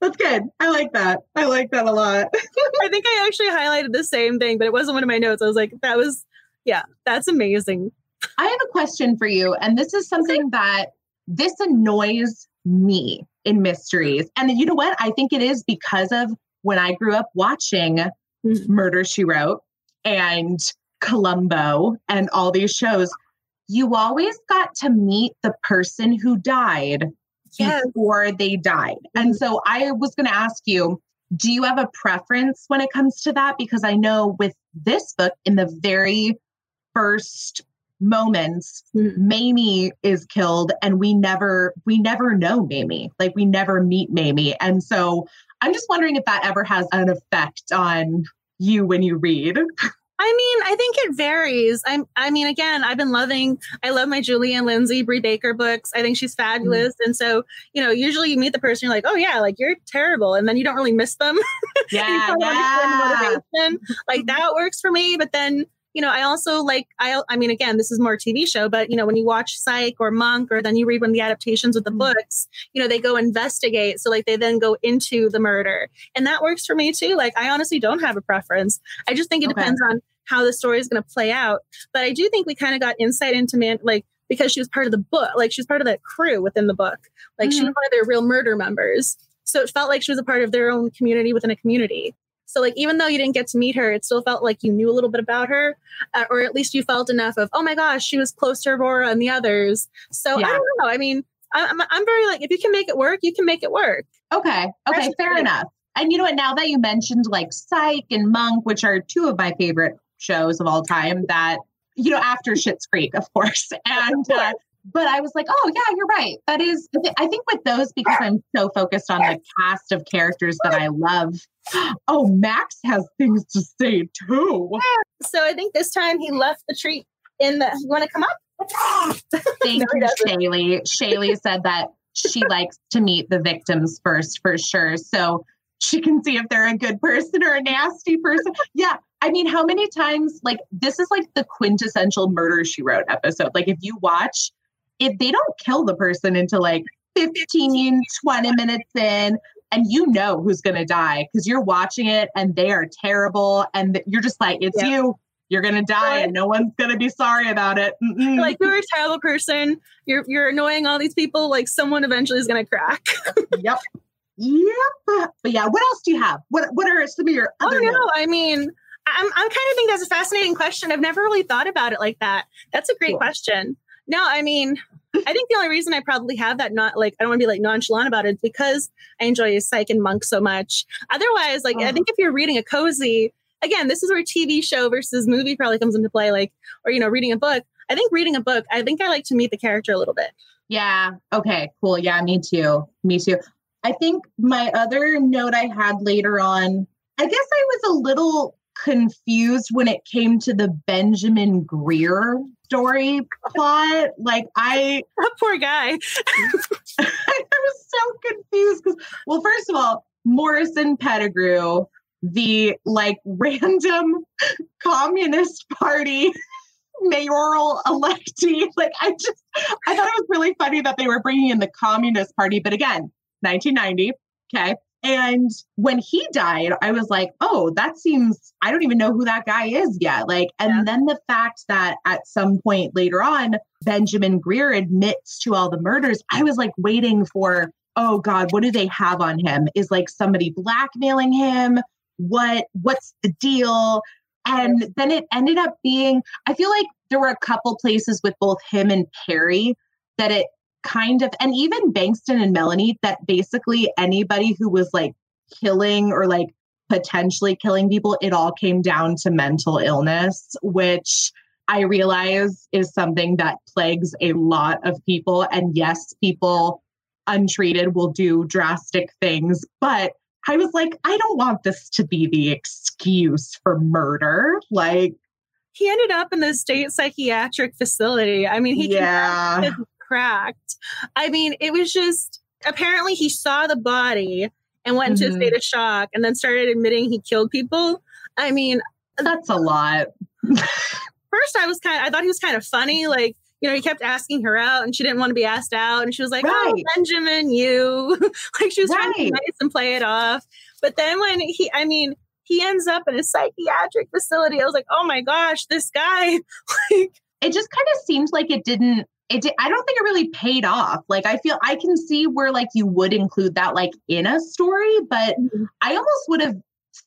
S2: That's good. I like that. I like that a lot.
S1: I think I actually highlighted the same thing, but it wasn't one of my notes. I was like, that was yeah, that's amazing.
S2: I have a question for you. And this is something that this annoys me in mysteries. And you know what? I think it is because of when I grew up watching mm-hmm. Murder She Wrote and Columbo and all these shows. You always got to meet the person who died yes. before they died. Mm-hmm. And so I was going to ask you do you have a preference when it comes to that? Because I know with this book, in the very first moments mm-hmm. Mamie is killed and we never we never know Mamie like we never meet Mamie and so I'm just wondering if that ever has an effect on you when you read
S1: I mean, I think it varies. I'm I mean, again, I've been loving I love my Julie Lindsey, Bree Baker books. I think she's fabulous. Mm. And so, you know, usually you meet the person, you're like, oh yeah, like you're terrible. And then you don't really miss them.
S2: Yeah. yeah.
S1: Like that works for me. But then you know, I also like I I mean again, this is more TV show, but you know, when you watch Psych or Monk or then you read one of the adaptations of the mm-hmm. books, you know, they go investigate. So like they then go into the murder. And that works for me too. Like I honestly don't have a preference. I just think it okay. depends on how the story is going to play out. But I do think we kind of got insight into man like because she was part of the book, like she was part of that crew within the book. Like mm-hmm. she was mm-hmm. one of their real murder members. So it felt like she was a part of their own community within a community. So like even though you didn't get to meet her, it still felt like you knew a little bit about her, uh, or at least you felt enough of oh my gosh, she was close to Aurora and the others. So yeah. I don't know. I mean, I'm I'm very like if you can make it work, you can make it work.
S2: Okay. Okay. fair enough. And you know what? Now that you mentioned like Psych and Monk, which are two of my favorite shows of all time, that you know after Schitt's Creek, of course, and uh, but I was like, oh yeah, you're right. That is, I think with those because I'm so focused on the cast of characters that I love. Oh, Max has things to say too.
S1: So I think this time he left the treat in the. You want to come up?
S2: Thank no, you, Shaylee. Shaylee said that she likes to meet the victims first for sure. So she can see if they're a good person or a nasty person. Yeah. I mean, how many times, like, this is like the quintessential murder she wrote episode. Like, if you watch, if they don't kill the person until like 15, 20 minutes in, and you know who's going to die because you're watching it and they are terrible. And you're just like, it's yeah. you. You're gonna die, and no one's gonna be sorry about it.
S1: Like you're a terrible person. You're you're annoying all these people. Like someone eventually is gonna crack.
S2: yep. Yep. But yeah, what else do you have? What What are some of your
S1: oh,
S2: other?
S1: Oh no, notes? I mean, I'm I'm kind of think that's a fascinating question. I've never really thought about it like that. That's a great cool. question. No, I mean, I think the only reason I probably have that not like I don't want to be like nonchalant about it is because I enjoy Psych and Monk so much. Otherwise, like oh. I uh-huh. think if you're reading a cozy, again, this is where TV show versus movie probably comes into play, like or you know, reading a book. I think reading a book, I think I like to meet the character a little bit.
S2: Yeah. Okay. Cool. Yeah. Me too. Me too. I think my other note I had later on, I guess I was a little confused when it came to the Benjamin Greer story plot. Like I
S1: that poor guy.
S2: I was so confused because well, first of all, Morrison Pettigrew, the like random communist party mayoral electee. Like I just I thought it was really funny that they were bringing in the communist party, but again, 1990. Okay. And when he died, I was like, oh, that seems, I don't even know who that guy is yet. Like, and yeah. then the fact that at some point later on, Benjamin Greer admits to all the murders, I was like waiting for, oh God, what do they have on him? Is like somebody blackmailing him? What, what's the deal? And then it ended up being, I feel like there were a couple places with both him and Perry that it kind of, and even Bankston and Melanie, that basically anybody who was like killing or like potentially killing people, it all came down to mental illness, which I realize is something that plagues a lot of people. And yes, people untreated will do drastic things, but I was like, I don't want this to be the excuse for murder. Like,
S1: he ended up in the state psychiatric facility. I mean, he
S2: yeah
S1: cracked. I mean, it was just apparently he saw the body and went mm-hmm. into a state mm-hmm. of shock and then started admitting he killed people. I mean,
S2: that's a lot.
S1: first, I was kind of, I thought he was kind of funny. Like, you know, he kept asking her out and she didn't want to be asked out. And she was like, oh, right. Oh, Benjamin, you. like, she was right. trying to be nice and play it off. But then when he, I mean, he ends up in a psychiatric facility, I was like, oh my gosh, this guy, like,
S2: it just kind of seems like it didn't it I don't think it really paid off. Like I feel I can see where like you would include that like in a story, but mm-hmm. I almost would have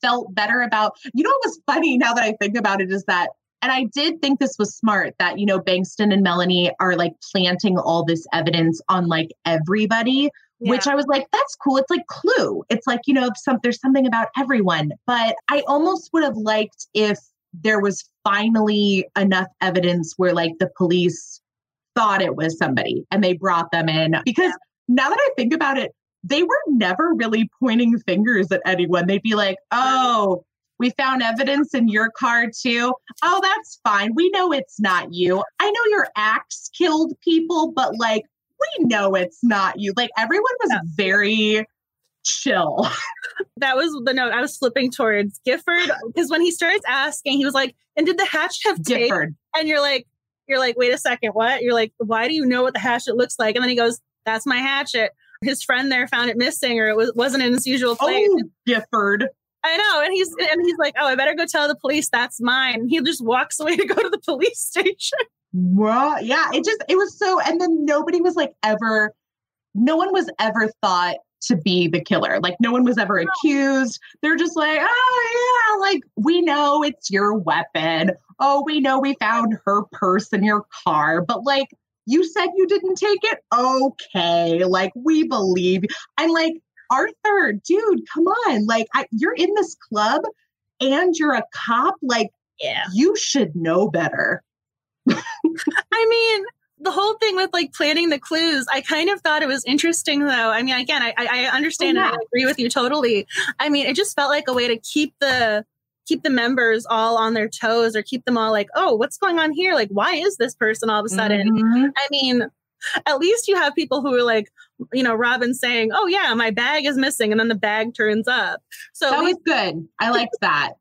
S2: felt better about you know what was funny now that I think about it is that and I did think this was smart that you know Bankston and Melanie are like planting all this evidence on like everybody, yeah. which I was like that's cool. It's like clue. It's like you know some there's something about everyone, but I almost would have liked if there was finally enough evidence where like the police thought it was somebody and they brought them in because yeah. now that I think about it, they were never really pointing fingers at anyone. They'd be like, oh, we found evidence in your car too. Oh, that's fine. We know it's not you. I know your axe killed people, but like, we know it's not you. Like, everyone was yeah. very chill.
S1: that was the note I was flipping towards Gifford because when he starts asking, he was like, and did the hatch have tape? And you're like, you're like, wait a second, what? You're like, why do you know what the hatchet looks like? And then he goes, that's my hatchet. His friend there found it missing or it was, wasn't in its usual place. Oh,
S2: Gifford.
S1: I know. And he's and he's like, oh, I better go tell the police that's mine. He just walks away to go to the police station.
S2: Well, yeah, it just it was so and then nobody was like ever no one was ever thought to be the killer. Like no one was ever accused. They're just like, oh yeah, like we know it's your weapon. Oh, we know we found her purse in your car, but like you said you didn't take it. Okay, like we believe. And like Arthur, dude, come on. Like I, you're in this club and you're a cop. Like,
S1: yeah,
S2: you should know better.
S1: I mean, the whole thing with like planning the clues, I kind of thought it was interesting though. I mean, again, I, I understand oh, yeah. and I agree with you totally. I mean, it just felt like a way to keep the keep the members all on their toes or keep them all like, oh, what's going on here? Like, why is this person all of a sudden? Mm-hmm. I mean, at least you have people who are like, you know, Robin saying, "Oh yeah, my bag is missing," and then the bag turns up. So
S2: that was good. I liked that.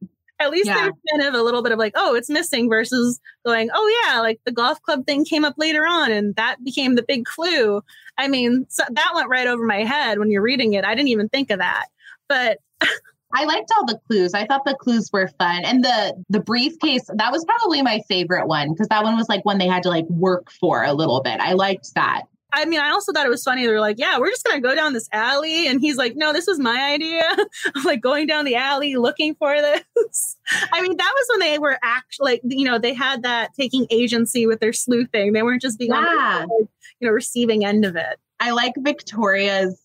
S1: At least yeah. there's kind of a little bit of like, "Oh, it's missing," versus going, "Oh yeah, like the golf club thing came up later on, and that became the big clue." I mean, so that went right over my head when you're reading it. I didn't even think of that, but.
S2: I liked all the clues. I thought the clues were fun. And the the briefcase, that was probably my favorite one because that one was like one they had to like work for a little bit. I liked that.
S1: I mean, I also thought it was funny. They were like, "Yeah, we're just gonna go down this alley," and he's like, "No, this was my idea." I'm like going down the alley looking for this. I mean, that was when they were actually, like, you know, they had that taking agency with their sleuthing. They weren't just being, yeah. on you know, receiving end of it.
S2: I like Victoria's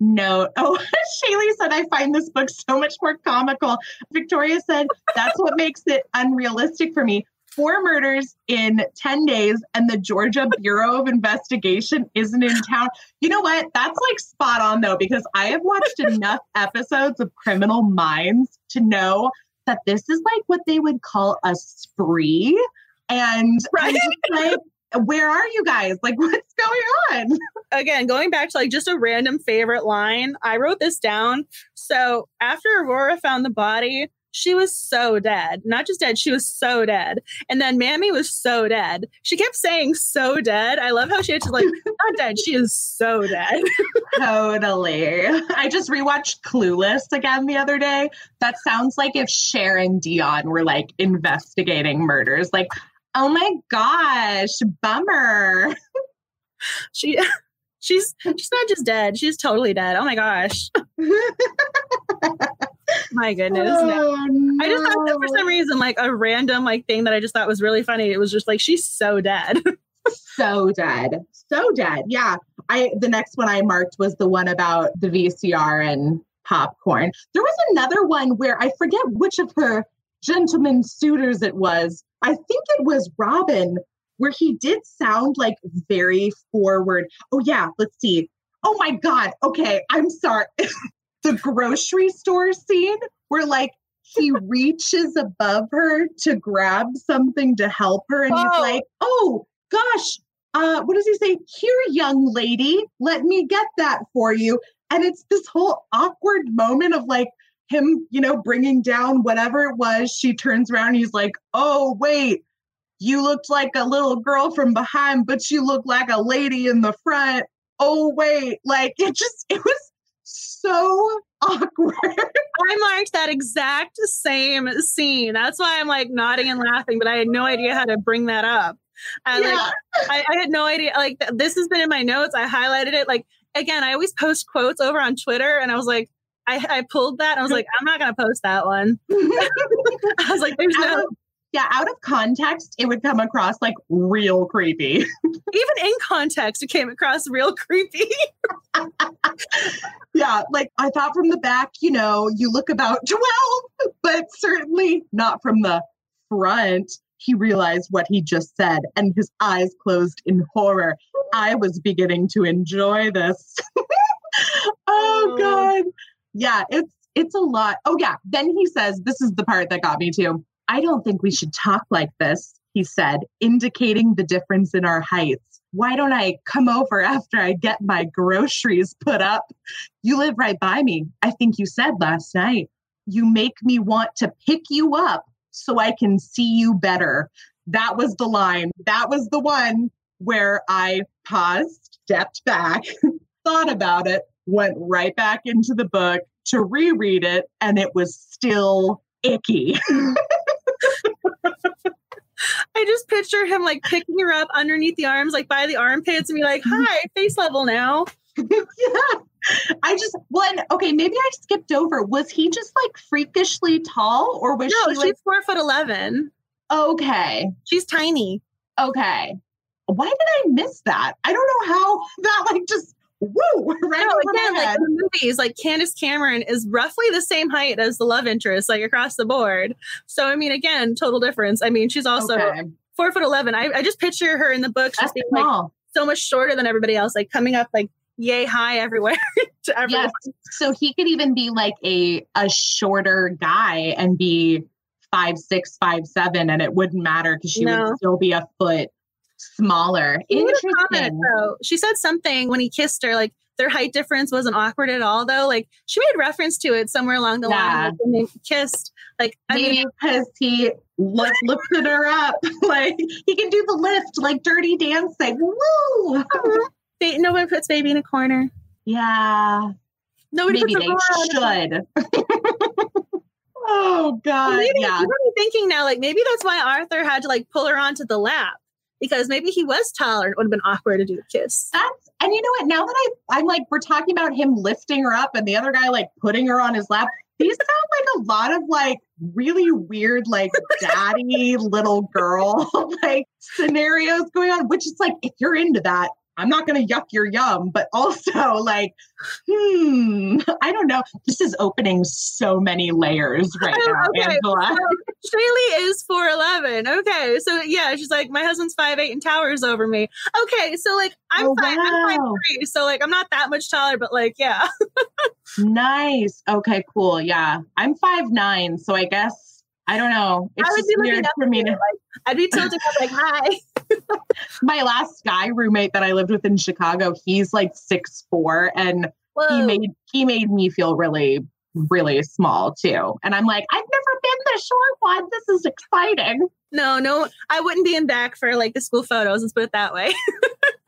S2: note. Oh, Shaylee said, I find this book so much more comical. Victoria said, that's what makes it unrealistic for me. Four murders in 10 days, and the Georgia Bureau of Investigation isn't in town. You know what? That's like spot on, though, because I have watched enough episodes of Criminal Minds to know that this is like what they would call a spree. And right? like, where are you guys? Like, what's going on?
S1: Again, going back to like just a random favorite line, I wrote this down. So after Aurora found the body, she was so dead. Not just dead, she was so dead. And then Mamie was so dead. She kept saying so dead. I love how she had to like, not dead, she is so dead.
S2: totally. I just rewatched Clueless again the other day. That sounds like if Cher and Dionne were like investigating murders. Like, Oh my gosh, bummer.
S1: she she's she's not just dead, she's totally dead. Oh my gosh. my goodness. Oh, no. I just thought that for some reason, like a random like thing that I just thought was really funny. It was just like she's so dead.
S2: so dead. So dead. Yeah. I the next one I marked was the one about the VCR and popcorn. There was another one where I forget which of her gentlemen suitors it was I think it was Robin where he did sound like very forward. Oh, yeah, let's see. Oh my God. Okay, I'm sorry. the grocery store scene where like he reaches above her to grab something to help her and he's like, oh gosh, uh, what does he say? Here, young lady, let me get that for you. And it's this whole awkward moment of like, him, you know, bringing down whatever it was. She turns around. He's like, oh, wait, you looked like a little girl from behind, but you look like a lady in the front. Oh, wait. Like it just, it was so awkward. I
S1: marked that exact same scene. That's why I'm like nodding and laughing, but I had no idea how to bring that up. I yeah. like I, I, had no idea. Like this has been in my notes. I highlighted it. Like again, I always post quotes over on Twitter, and I was like, I, I pulled that and I was like, I'm not going to post that one. I was like, there's no.
S2: Yeah, out of context, it would come across like real creepy.
S1: Even in context, it came across real creepy.
S2: yeah, like I thought from the back, you know, you look about 12, but certainly not from the front. He realized what he just said and his eyes closed in horror. I was beginning to enjoy this. oh, oh, God yeah, it's it's a lot. Oh yeah. Then he says, this is the part that got me too. I don't think we should talk like this, he said, indicating the difference in our heights. Why don't I come over after I get my groceries put up? You live right by me. I think you said last night. You make me want to pick you up so I can see you better. That was the line. That was the one where I paused, stepped back, thought about it, went right back into the book to reread it, and it was still icky.
S1: I just picture him like picking her up underneath the arms, like by the armpits, and be like, "Hi, face level now."
S2: yeah. I just one okay, maybe I skipped over. Was he just like freakishly tall, or was
S1: no,
S2: she?
S1: She's like... four foot eleven.
S2: Okay,
S1: she's tiny.
S2: Okay, why did I miss that? I don't know how that like just woo, right no, again,
S1: like in the movies, like Candace Cameron is roughly the same height as the love interest, like across the board. So I mean, again, total difference. I mean, she's also okay. four foot eleven. I, I just picture her in the
S2: book.
S1: Just being like so much shorter than everybody else, like coming up like yay high everywhere to everyone.
S2: Yes. So he could even be like a a shorter guy and be five six, five seven, and it wouldn't matter because she
S1: No.
S2: would still be a foot smaller.
S1: She made comment,
S2: Interesting.
S1: though. She said something when he kissed her, like their height difference wasn't awkward at all, though. Like she made reference to it somewhere along the
S2: Yeah.
S1: line when they kissed. Like I mean,
S2: Maybe because he lift, lifted her up, like he can do the lift, like Dirty Dancing. Woo!
S1: no one puts baby in a corner.
S2: Yeah,
S1: Nobody
S2: maybe
S1: puts
S2: they
S1: Aurora on a
S2: should. oh God,
S1: maybe
S2: yeah.
S1: I'm thinking now, like maybe that's why Arthur had to like pull her onto the lap because maybe he was taller. and It would have been awkward to do the kiss.
S2: That's and you know what? Now that I I'm like we're talking about him lifting her up and the other guy like putting her on his lap. These sound like a lot of like really weird like daddy little girl like scenarios going on. Which is like if you're into that, I'm not gonna yuck your yum, but also like, hmm, I don't know. This is opening so many layers right now,
S1: okay.
S2: Angela.
S1: Shaylee is four eleven. Okay, so yeah, she's like my husband's five eight and towers over me. Okay, so like I'm
S2: Oh,
S1: five, I'm
S2: wow.
S1: three, so like I'm not that much taller, but like yeah,
S2: Nice. Okay, cool. Yeah. I'm five nine, so I guess I don't know. It's
S1: I would
S2: just
S1: be
S2: weird for me
S1: to
S2: to
S1: like I'd be tilting up like hi.
S2: my last guy roommate that I lived with in Chicago, he's like six four and
S1: Whoa.
S2: he made he made me feel really, really small too. And I'm like, I've never been the short one. This is exciting.
S1: no, no, I wouldn't be in back for like the school photos. Let's put it that way.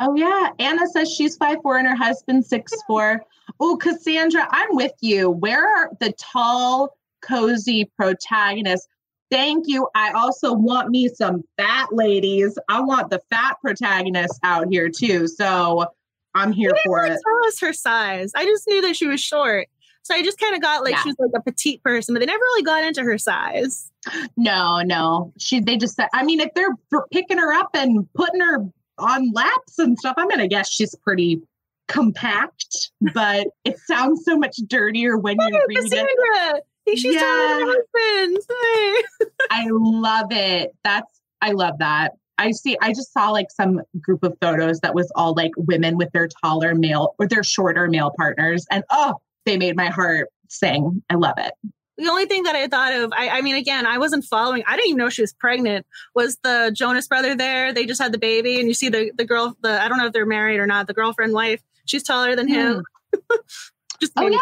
S2: Oh yeah. Anna says she's five four and her husband's six four. Oh, Cassandra, I'm with you. Where are the tall, cozy protagonists? Thank you. I also want me some fat ladies. I want the fat protagonists out here too. So I'm here for it.
S1: tell us her size. I just knew that she was short. So I just kind of got like
S2: Yeah.
S1: she was like a petite person, but they never really got into her size.
S2: No, no. She they just said I mean, if they're for picking her up and putting her on laps and stuff, I'm gonna guess she's pretty compact, but it sounds so much dirtier when you read it.
S1: Cassandra, Hey, she's taller than her husband.
S2: I love it. That's I love that. I see I just saw like some group of photos that was all like women with their taller male or their shorter male partners. And oh, they made my heart sing. I love it.
S1: The only thing that I thought of, I, I mean, again, I wasn't following. I didn't even know she was pregnant. Was the Jonas brother there? They just had the baby, and you see the the girl. The I don't know if they're married or not. The girlfriend wife. She's taller than him. Hmm. just
S2: Oh
S1: me-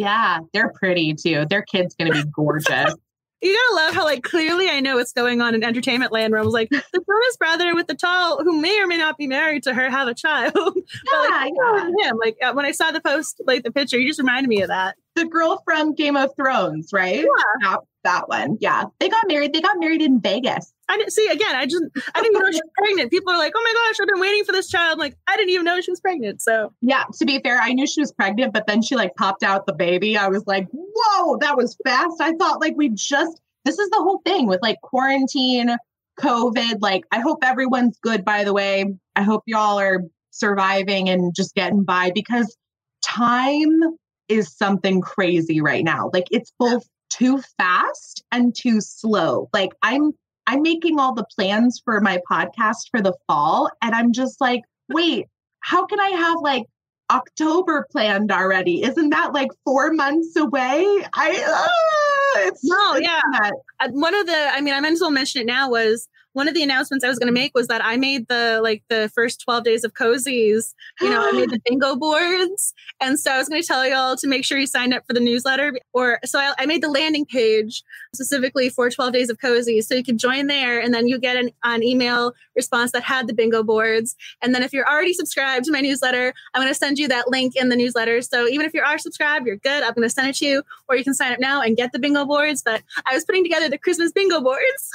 S2: yeah. They're pretty too. Their kid's gonna be gorgeous.
S1: You gotta love how like clearly I know what's going on in entertainment land. Where I was like, the Jonas brother with the tall, who may or may not be married to her, have a child. but
S2: Yeah,
S1: like,
S2: yeah.
S1: him. Like uh, when I saw the post, like the picture, you just reminded me of that.
S2: The girl from Game of Thrones, right?
S1: Yeah.
S2: That, that one. Yeah. They got married. They got married in Vegas.
S1: I didn't see again. I just I didn't know she was pregnant. People are like, oh my gosh, I've been waiting for this child. I'm like, I didn't even know she was pregnant. So
S2: Yeah, to be fair, I knew she was pregnant, but then she like popped out the baby. I was like, whoa, that was fast. I thought like we just, this is the whole thing with like quarantine, COVID. Like, I hope everyone's good, by the way. I hope y'all are surviving and just getting by because time is something crazy right now. Like, it's both too fast and too slow. Like, I'm, I'm making all the plans for my podcast for the fall, and I'm just like, wait, how can I have like October planned already? Isn't that like four months away? I uh, it's
S1: No,
S2: it's
S1: yeah.
S2: not-
S1: uh, one of the i mean i might as well mention it now was one of the announcements i was going to make was that i made the like the first 12 days of cozies you know i made the bingo boards and so i was going to tell y'all to make sure you signed up for the newsletter or so I, I made the landing page specifically for 12 days of cozies so you could join there and then you get an, an email response that had the bingo boards. And then if you're already subscribed to my newsletter i'm going to send you that link in the newsletter. So even if you are subscribed you're good. I'm going to send it to you or you can sign up now and get the bingo boards. But i was putting together the christmas bingo boards.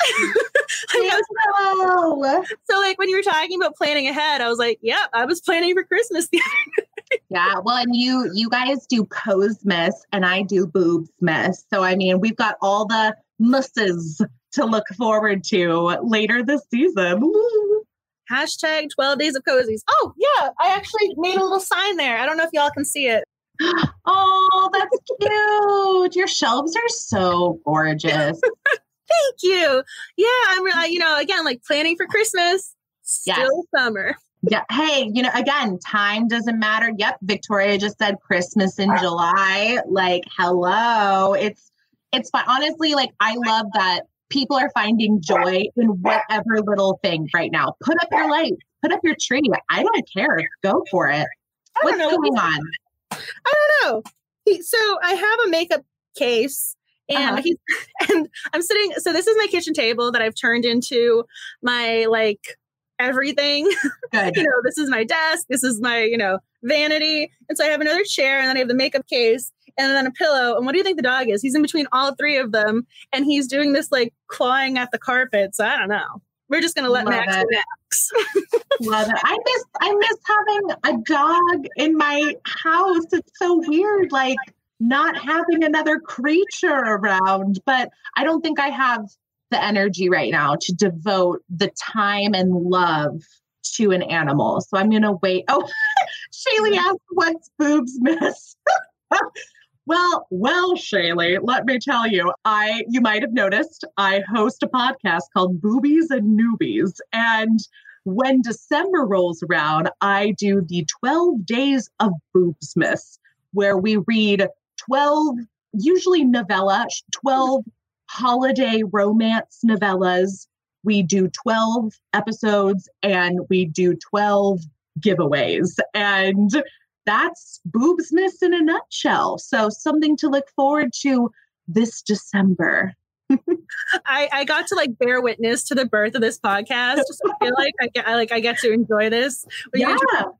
S1: Like, I was-
S2: Wow.
S1: so like when you were talking about planning ahead i was like yep i was planning for christmas
S2: Yeah, well, and you you guys do Cosmas and I do Boobsmas. So I mean, we've got all the musses to look forward to later this season.
S1: Hashtag 12 days of cozies oh yeah i actually made a little sign there i don't know if y'all can see it
S2: Oh, that's cute. Your shelves are so gorgeous.
S1: Thank you. Yeah, I'm really, you know, again, like planning for Christmas. Still yes. summer.
S2: Yeah. Hey, you know, again, time doesn't matter. Yep. Victoria just said Christmas in July. Like, hello. It's it's fun. Honestly, like I love that people are finding joy in whatever little thing right now. Put up your light, put up your tree. I don't care. Go for it. What's know. going on?
S1: I don't know. So I have a makeup case and uh-huh. he's and I'm sitting so this is my kitchen table that I've turned into my like everything. you know, this is my desk, this is my, you know, vanity. And so I have another chair and then I have the makeup case and then a pillow. And what do you think the dog is? He's in between all three of them and he's doing this like clawing at the carpet. So I don't know. We're just gonna let Love Max it. Max.
S2: Love it. I miss I miss having a dog in my house. It's so weird. Like not having another creature around, but I don't think I have the energy right now to devote the time and love to an animal. So I'm going to wait. Oh, Shaylee mm-hmm. asked, what's Boobsmas? well, well, Shaylee, let me tell you, I, you might have noticed, I host a podcast called Boobies and Newbies. And when December rolls around, I do the 12 days of boobs miss, where we read 12, usually novella, 12 holiday romance novellas. We do 12 episodes and we do 12 giveaways. And that's Boobsmas in a nutshell. So, something to look forward to this December.
S1: I, I got to like bear witness to the birth of this podcast. So I feel like I get I, like I get to enjoy this.
S2: yeah.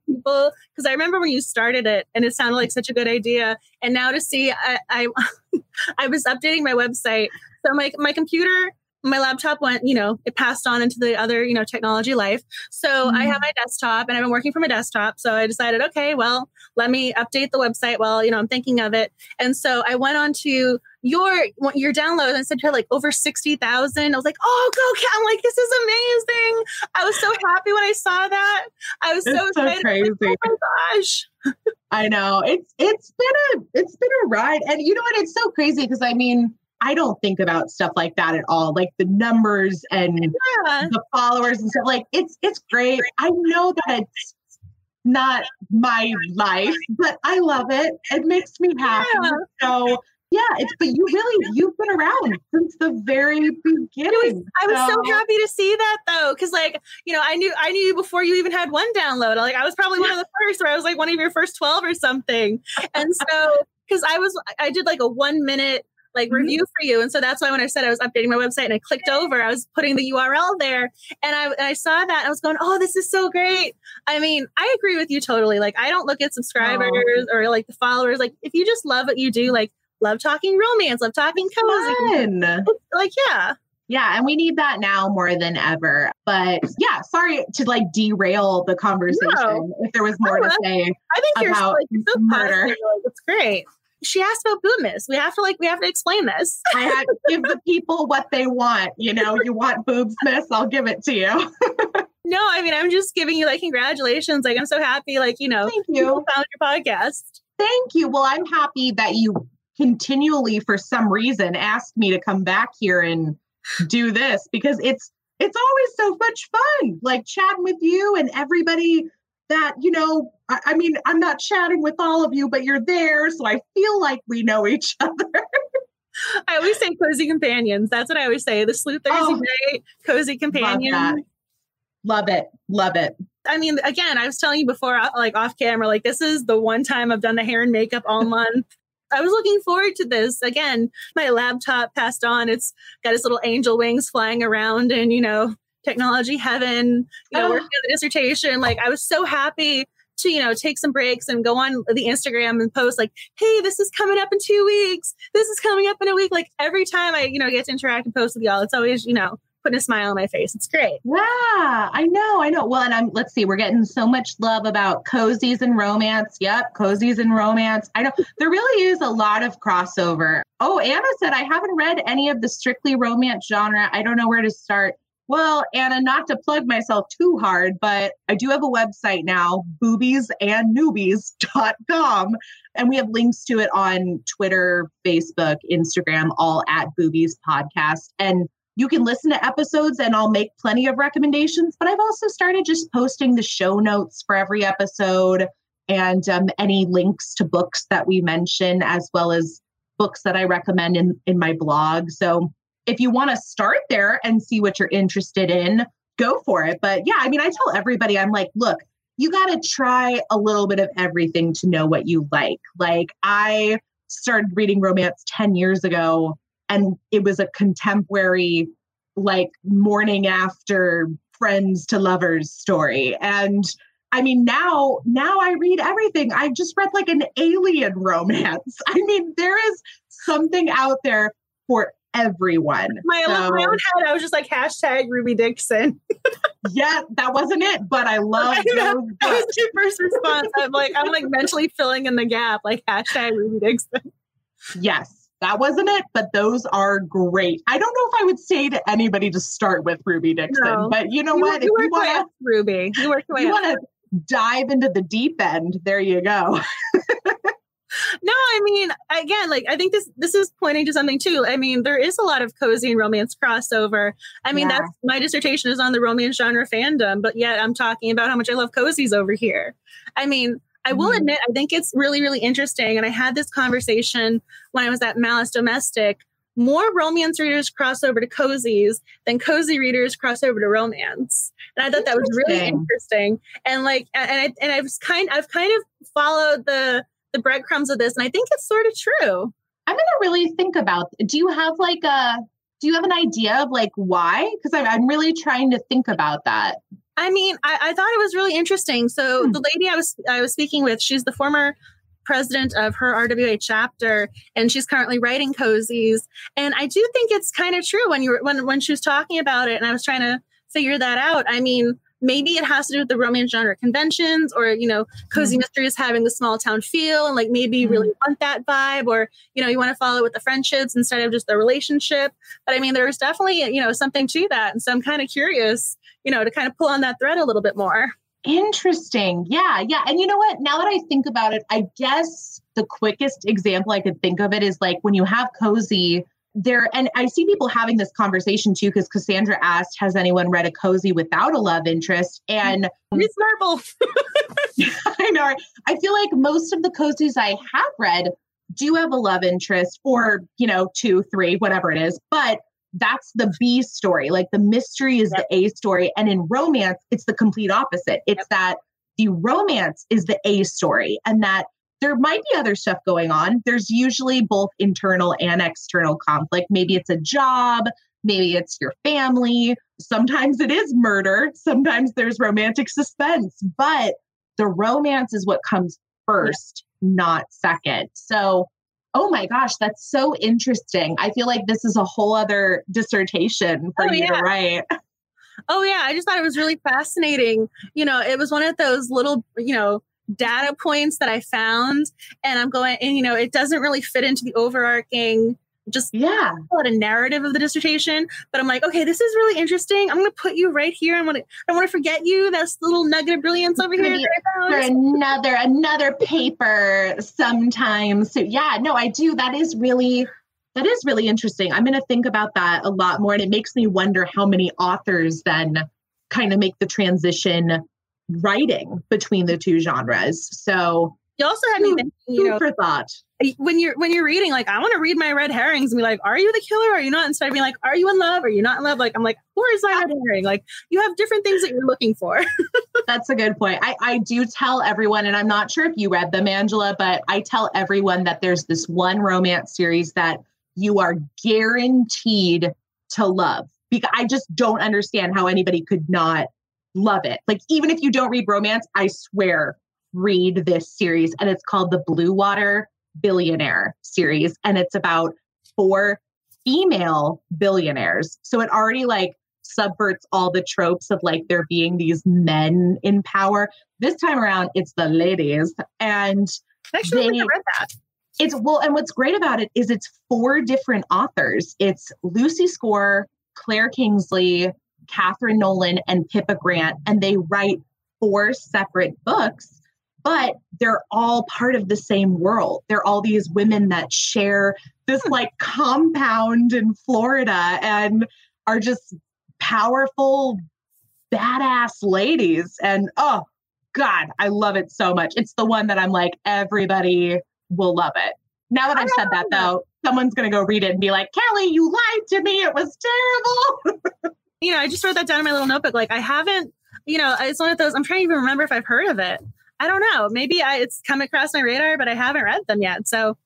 S1: people because I remember when you started it and it sounded like such a good idea. And now to see I I, I was updating my website. So my my computer my laptop went, you know, it passed on into the other, you know, technology life. So mm-hmm. I have my desktop and I've been working from a desktop. So I decided, okay, well, let me update the website while, you know, I'm thinking of it. And so I went on to your your download and said you had like over 60,000. I was like, oh, go I'm like, this is amazing. I was so happy when I saw that. I was so.
S2: Crazy. Like, oh my gosh. I know. It's it's been a it's been a ride. And you know what? It's so crazy because I mean, I don't think about stuff like that at all. Like the numbers and yeah. the followers and stuff. Like it's it's great. I know that it's not my life, but I love it. It makes me happy. Yeah. So yeah, it's but you really you've been around since the very beginning.
S1: Was, I was so. so happy to see that though, because like you know, I knew I knew you before you even had one download. Like I was probably one of the first, where I was like one of your first twelve or something. And so because I was I did like a one minute like mm-hmm. review for you. And so that's why when I said I was updating my website and I clicked over, I was putting the URL there and I, and I saw that I was going, oh, this is so great. I mean, I agree with you totally. Like, I don't look at subscribers oh. or like the followers. Like, if you just love what you do, like, love talking romance, love talking cozy. Like, yeah.
S2: Yeah, and we need that now more than ever. But yeah, sorry to like derail the conversation. No. If there was more to say I think you're about like, so murder,
S1: it's great she asked about Boobsmas. We have to like we have to explain this.
S2: I had to give the people what they want. You know, you want Boobsmas, I'll give it to you.
S1: no, I mean I'm just giving you like congratulations. Like I'm so happy. Like you know,
S2: thank you
S1: found your podcast.
S2: Thank you. Well, I'm happy that you continually, for some reason, asked me to come back here and do this because it's it's always so much fun. Like chatting with you and everybody that, you know, I, I, mean, I'm not chatting with all of you, but you're there. So I feel like we know each other.
S1: I always say cozy companions. That's what I always say. The Sleuth Thursday oh, night cozy companion.
S2: Love, love it. Love it.
S1: I mean, again, I was telling you before, uh, like off camera, like this is the one time I've done the hair and makeup all month. I was looking forward to this. Again, my laptop passed on. It's got its little angel wings flying around and, you know, technology heaven, you know, oh. working on the dissertation. Like I was so happy to, you know, take some breaks and go on the Instagram and post like, hey, this is coming up in two weeks. This is coming up in a week. Like every time I, you know, get to interact and post with y'all, it's always, you know, putting a smile on my face. It's great.
S2: Yeah, I know, I know. Well, and I'm let's see, we're getting so much love about cozies and romance. Yep, cozies and romance. I know there really is a lot of crossover. Oh, Anna said I haven't read any of the strictly romance genre. I don't know where to start. Well, Anna, not to plug myself too hard, but I do have a website now, boobiesandnewbies.com. And we have links to it on Twitter, Facebook, Instagram, all at Boobies Podcast. And you can listen to episodes and I'll make plenty of recommendations. But I've also started just posting the show notes for every episode and um, any links to books that we mention, as well as books that I recommend in, in my blog. So if you want to start there and see what you're interested in, go for it. But yeah, I mean, I tell everybody, I'm like, look, you got to try a little bit of everything to know what you like. Like, I started reading romance 10 years ago, and it was a contemporary, like, morning after friends to lovers story. And I mean, now now I read everything. I just read like an alien romance. I mean, there is something out there for everyone.
S1: My, so, my own head, I was just like hashtag Ruby Dixon.
S2: yeah, that wasn't it, but I love
S1: that was your first response. I'm like, I'm like mentally filling in the gap, like hashtag Ruby Dixon.
S2: Yes, that wasn't it, but those are great. I don't know if I would say to anybody to start with Ruby Dixon, no. but you know you, what?
S1: You if you want Ruby, you
S2: you want to dive into the deep end, there you go.
S1: no, I mean, again, like I think this this is pointing to something too. I mean, there is a lot of cozy and romance crossover. I mean, yeah. that's my dissertation is on the romance genre fandom, but yet I'm talking about how much I love cozies over here. I mean, I will mm-hmm. admit, I think it's really, really interesting. And I had this conversation when I was at Malice Domestic. More romance readers cross over to cozies than cozy readers cross over to romance, and I thought that was really interesting. And like, and I and I've kind, I've kind of followed the the breadcrumbs of this, and I think it's sort of true.
S2: I'm gonna really think about. Do you have like a? Do you have an idea of like why? Because I'm, I'm really trying to think about that.
S1: I mean, I, I thought it was really interesting. So hmm. the lady I was I was speaking with, she's the former president of her RWA chapter, and she's currently writing cozies. And I do think it's kind of true when you were when when she was talking about it, and I was trying to figure that out. I mean, maybe it has to do with the romance genre conventions or you know cozy mm. mysteries having the small town feel and like maybe you really mm-hmm. want that vibe or you know you want to follow with the friendships instead of just the relationship but i mean there's definitely you know something to that and so i'm kind of curious you know to kind of pull on that thread a little bit more.
S2: Interesting. Yeah yeah. And you know what? Now that i think about it i guess the quickest example i could think of it is like when you have cozy there and i see people having this conversation too because cassandra asked has anyone read a cozy without a love interest? And mm-hmm.
S1: miss Marple
S2: i know i feel like most of the cozies i have read do have a love interest or you know two three whatever it is. But that's the b story like the mystery is yep. the a story and in romance it's the complete opposite it's yep. that the romance is the a story and that there might be other stuff going on. There's usually both internal and external conflict. Maybe it's a job, maybe it's your family. Sometimes it is murder, sometimes there's romantic suspense, but the romance is what comes first, yeah. not second. So, oh my gosh, that's so interesting. I feel like this is a whole other dissertation for oh, you yeah. to write.
S1: Oh, yeah. I just thought it was really fascinating. You know, it was one of those little, you know, data points that I found, and I'm going, and you know, it doesn't really fit into the overarching just
S2: yeah.
S1: a narrative of the dissertation but i'm like okay this is really interesting. I'm going to put you right here. I want to i want to forget you that's little nugget of brilliance over here.
S2: For another another paper sometime. So yeah no i do. That is really that is really interesting. I'm going to think about that a lot more and it makes me wonder how many authors then kind of make the transition writing between the two genres. So
S1: you also had me thinking, you know,
S2: for thought
S1: when you're when you're reading, like I want to read my red herrings and be like, are you the killer? Are you not? Instead of being like, are you in love? Are you not in love? Like I'm like, where is my red herring? Like you have different things that you're looking for.
S2: That's a good point. I I do tell everyone, and I'm not sure if you read them, Angela, but I tell everyone that there's this one romance series that you are guaranteed to love because I just don't understand how anybody could not love it. Like, even if you don't read romance, I swear, read this series. And it's called the Blue Water Billionaire series. And it's about four female billionaires. So it already like subverts all the tropes of like there being these men in power. This time around, it's the ladies. And
S1: actually they, read that.
S2: It's well, and what's great about it is it's four different authors. It's Lucy Score, Claire Kingsley, Kathryn Nolan and Pippa Grant, and they write four separate books, but they're all part of the same world. They're all these women that share this hmm. like compound in Florida. And are just powerful, badass ladies. And oh, God, I love it so much. It's the one that I'm like, everybody will love it. Now that I've said that, though, someone's going to go read it and be like, Kelly, you lied to me. It was terrible.
S1: you know, I just wrote that down in my little notebook. Like, I haven't, you know, it's one of those, I'm trying to even remember if I've heard of it. I don't know. Maybe I, it's come across my radar, but I haven't read them yet. So,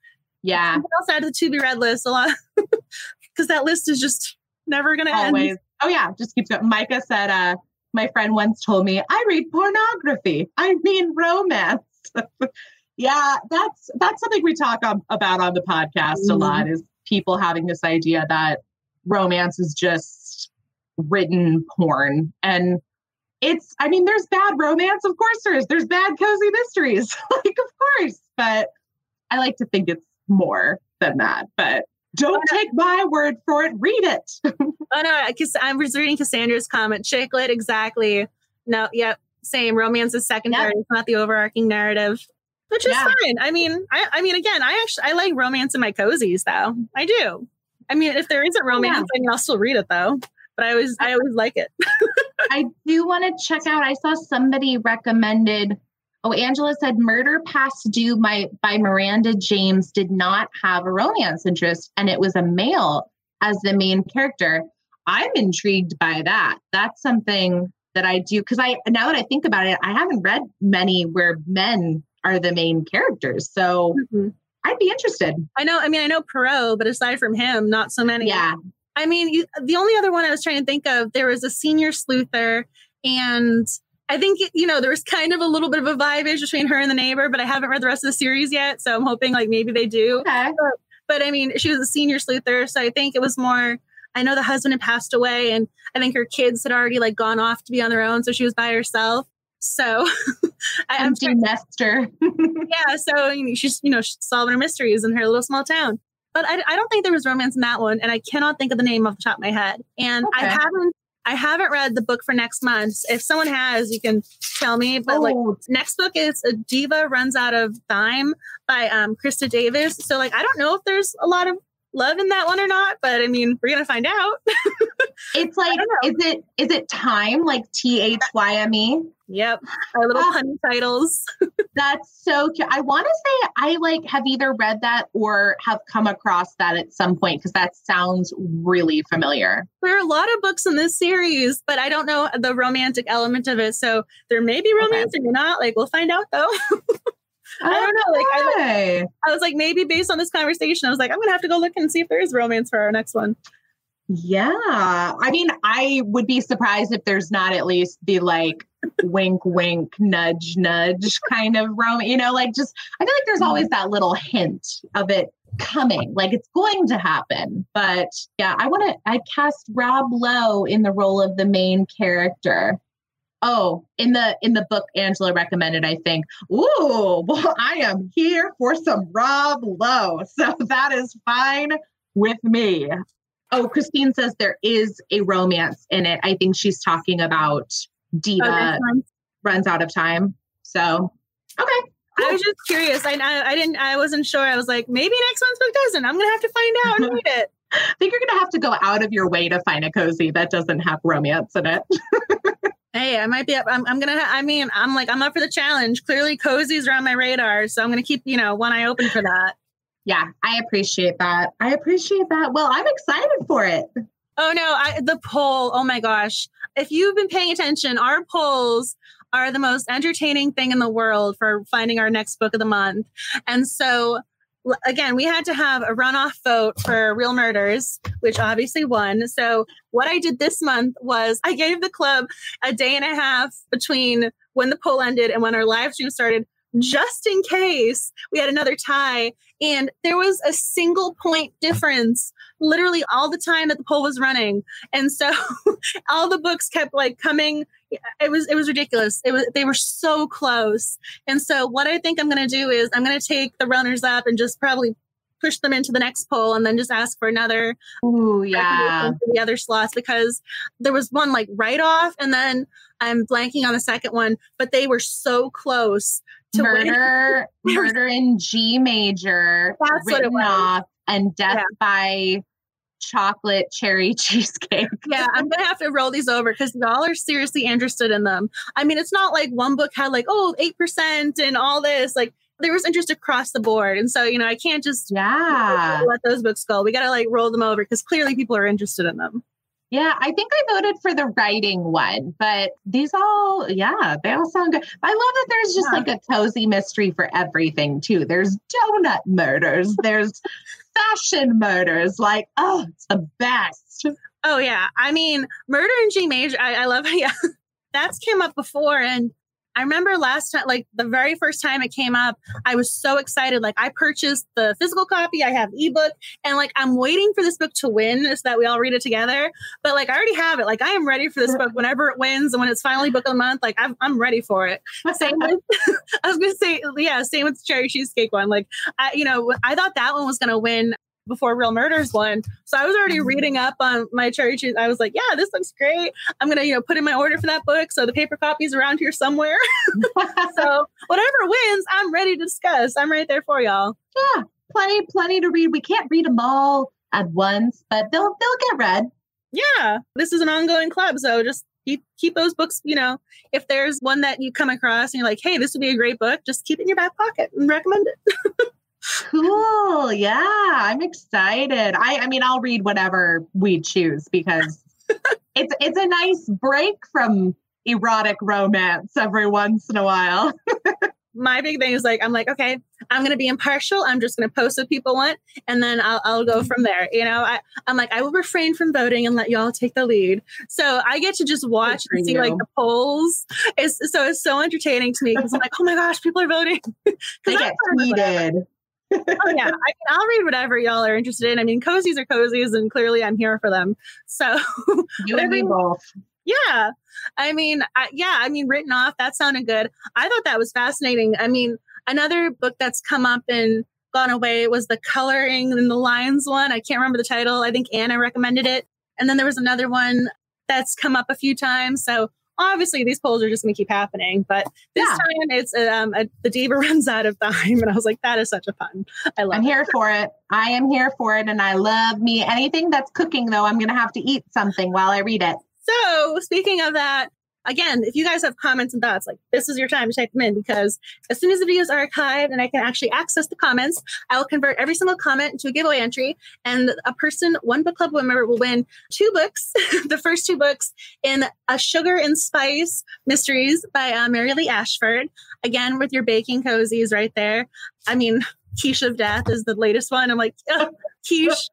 S2: yeah.
S1: else add to the to be read list a lot because that list is just never going to end.
S2: Oh, yeah. Just keeps going. Micah said, uh, my friend once told me, I read pornography. I mean romance. yeah, that's that's something we talk on, about on the podcast mm-hmm. a lot is people having this idea that romance is just written porn. And it's, I mean, there's bad romance. Of course there is. There's bad cozy mysteries. like, of course. But I like to think it's more than that. But don't uh take my word for it. Read it.
S1: oh no, because I'm reading Cassandra's comment. Chick lit, exactly. No, yep, same. Romance is secondary. Yep. It's not the overarching narrative, which is yeah. fine. I mean, I, I mean, again, I actually I like romance in my cozies, though. I do. I mean, if there isn't oh, romance, yeah. I mean, I'll still read it though. But I always, I always like it.
S2: I do want to check out. I saw somebody recommended Oh, Angela said Murder Past Due by, by Miranda James did not have a romance interest and it was a male as the main character. I'm intrigued by that. That's something that I do because I now that I think about it, I haven't read many where men are the main characters. So mm-hmm. I'd be interested.
S1: I know. I mean, I know Poirot, but aside from him, not so many.
S2: Yeah.
S1: I mean, you, the only other one I was trying to think of, there was a senior sleuther, and I think you know there was kind of a little bit of a vibe between her and the neighbor, but I haven't read the rest of the series yet, so I'm hoping like maybe they do.
S2: Okay.
S1: But, but I mean, she was a senior sleuther, so I think it was more. I know the husband had passed away, and I think her kids had already like gone off to be on their own, so she was by herself. So
S2: I, empty trying, nester.
S1: yeah, so you know, she's you know solving her mysteries in her little small town. But I, I, don't think there was romance in that one, and I cannot think of the name off the top of my head. And okay. I haven't I haven't read the book for next month. If someone has, you can tell me. But oh. like next book is a diva runs out of time by um Krista Davis. So like I don't know if there's a lot of love in that one or not, but I mean we're gonna find out.
S2: it's like is it is it time like T H Y M E?
S1: Yep. Our little ah. punny titles.
S2: that's so cute. I want to say I like have either read that or have come across that at some point because that sounds really familiar.
S1: There are a lot of books in this series, but I don't know the romantic element of it. So there may be romance okay. or not. Like we'll find out though. I don't know. Like I, I was like, maybe based on this conversation, I was like, I'm gonna have to go look and see if there is romance for our next one.
S2: Yeah. I mean, I would be surprised if there's not at least the like wink, wink, nudge, nudge kind of rom. You know, like just, I feel like there's always that little hint of it coming, like it's going to happen. But yeah, I want to, I cast Rob Lowe in the role of the main character. Oh, in the in the book Angela recommended, I think. Ooh, well, I am here for some Rob Lowe. So that is fine with me. Oh, Christine says there is a romance in it. I think she's talking about Diva oh, runs out of time. So, okay.
S1: I was just curious. I, I, I didn't. I wasn't sure. I was like, maybe next month's book doesn't. I'm gonna have to find out and read it.
S2: I think you're gonna have to go out of your way to find a cozy that doesn't have romance in it.
S1: hey, I might be up. I'm, I'm gonna. Ha- I mean, I'm like, I'm up for the challenge. Clearly, cozies are on my radar, so I'm gonna keep, you know, one eye open for that
S2: yeah, I appreciate that. I appreciate that. Well, I'm excited for it.
S1: Oh no, I, the poll. Oh my gosh. If you've been paying attention, our polls are the most entertaining thing in the world for finding our next book of the month. And so again, we had to have a runoff vote for Real Murders, which obviously won. So, what I did this month was I gave the club a day and a half between when the poll ended and when our live stream started just in case we had another tie. And there was a single point difference literally all the time that the poll was running. And so all the books kept like coming. It was it was ridiculous. It was they were so close. And so what I think I'm gonna do is I'm gonna take the runners up and just probably push them into the next poll and then just ask for another
S2: Ooh, yeah
S1: the other slots because there was one like right off and then I'm blanking on the second one, but they were so close to
S2: murder, murder in G major,
S1: That's written off,
S2: and death yeah. by chocolate cherry cheesecake.
S1: yeah, I'm gonna have to roll these over because y'all are seriously interested in them. I mean, it's not like one book had like, oh, 8% and all this. Like there was interest across the board. And so, you know, I can't just
S2: yeah
S1: let those books go. We gotta like roll them over because clearly people are interested in them.
S2: Yeah, I think I voted for the writing one, but these all, yeah, they all sound good. I love that there's just yeah. like a cozy mystery for everything, too. There's donut murders, there's fashion murders. Like, oh, it's the best.
S1: Oh, yeah. I mean, Murder in G Major, I, I love, yeah, that's came up before. And I remember last time, like the very first time it came up, I was so excited. Like I purchased the physical copy, I have ebook, and like I'm waiting for this book to win so that we all read it together. But like I already have it. Like I am ready for this book whenever it wins and when it's finally book of the month. Like I'm, I'm ready for it. Same with, I was gonna say, yeah, same with the cherry cheesecake one. Like I, you know, I thought that one was gonna win before Real Murders one. So I was already mm-hmm. reading up on my cherry cheese. I was like, yeah, this looks great. I'm gonna, you know, put in my order for that book. So the paper copy's around here somewhere. so whatever wins, I'm ready to discuss. I'm right there for y'all.
S2: Yeah, plenty, plenty to read. We can't read them all at once, but they'll they'll get read.
S1: Yeah, this is an ongoing club, so just keep keep those books. You know, if there's one that you come across and you're like, hey, this would be a great book, just keep it in your back pocket and recommend it.
S2: Cool. Yeah, I'm excited. I I mean, I'll read whatever we choose because it's it's a nice break from erotic romance every once in a while.
S1: My big thing is like I'm like, okay, I'm gonna be impartial. I'm just gonna post what people want, and then I'll I'll go from there. You know, I I'm like I will refrain from voting and let y'all take the lead. So I get to just watch and see you. like the polls. It's so it's so entertaining to me because I'm like, oh my gosh, people are voting.
S2: they get heated
S1: oh yeah, I mean, I'll read whatever y'all are interested in. I mean, cozies are cozies, and clearly I'm here for them. So
S2: you and me both.
S1: Yeah, I mean, I, yeah, I mean, written off. That sounded good. I thought that was fascinating. I mean, another book that's come up and gone away was the coloring and the lines one. I can't remember the title. I think Anna recommended it, and then there was another one that's come up a few times. So obviously these polls are just going to keep happening. But this yeah. time it's um, a, the diva runs out of time, and I was like, that is such a fun. I love.
S2: I'm it. here for it. I am here for it, and I love me anything that's cooking. Though I'm going to have to eat something while I read it.
S1: So speaking of that, again, if you guys have comments and thoughts, like this is your time to type them in because as soon as the video is archived and I can actually access the comments, I will convert every single comment into a giveaway entry. And a person, one book club member, will win two books, the first two books in A Sugar and Spice Mysteries by uh, Mary Lee Ashford. Again, with your baking cozies right there. I mean, Quiche of Death is the latest one. I'm like, oh, quiche.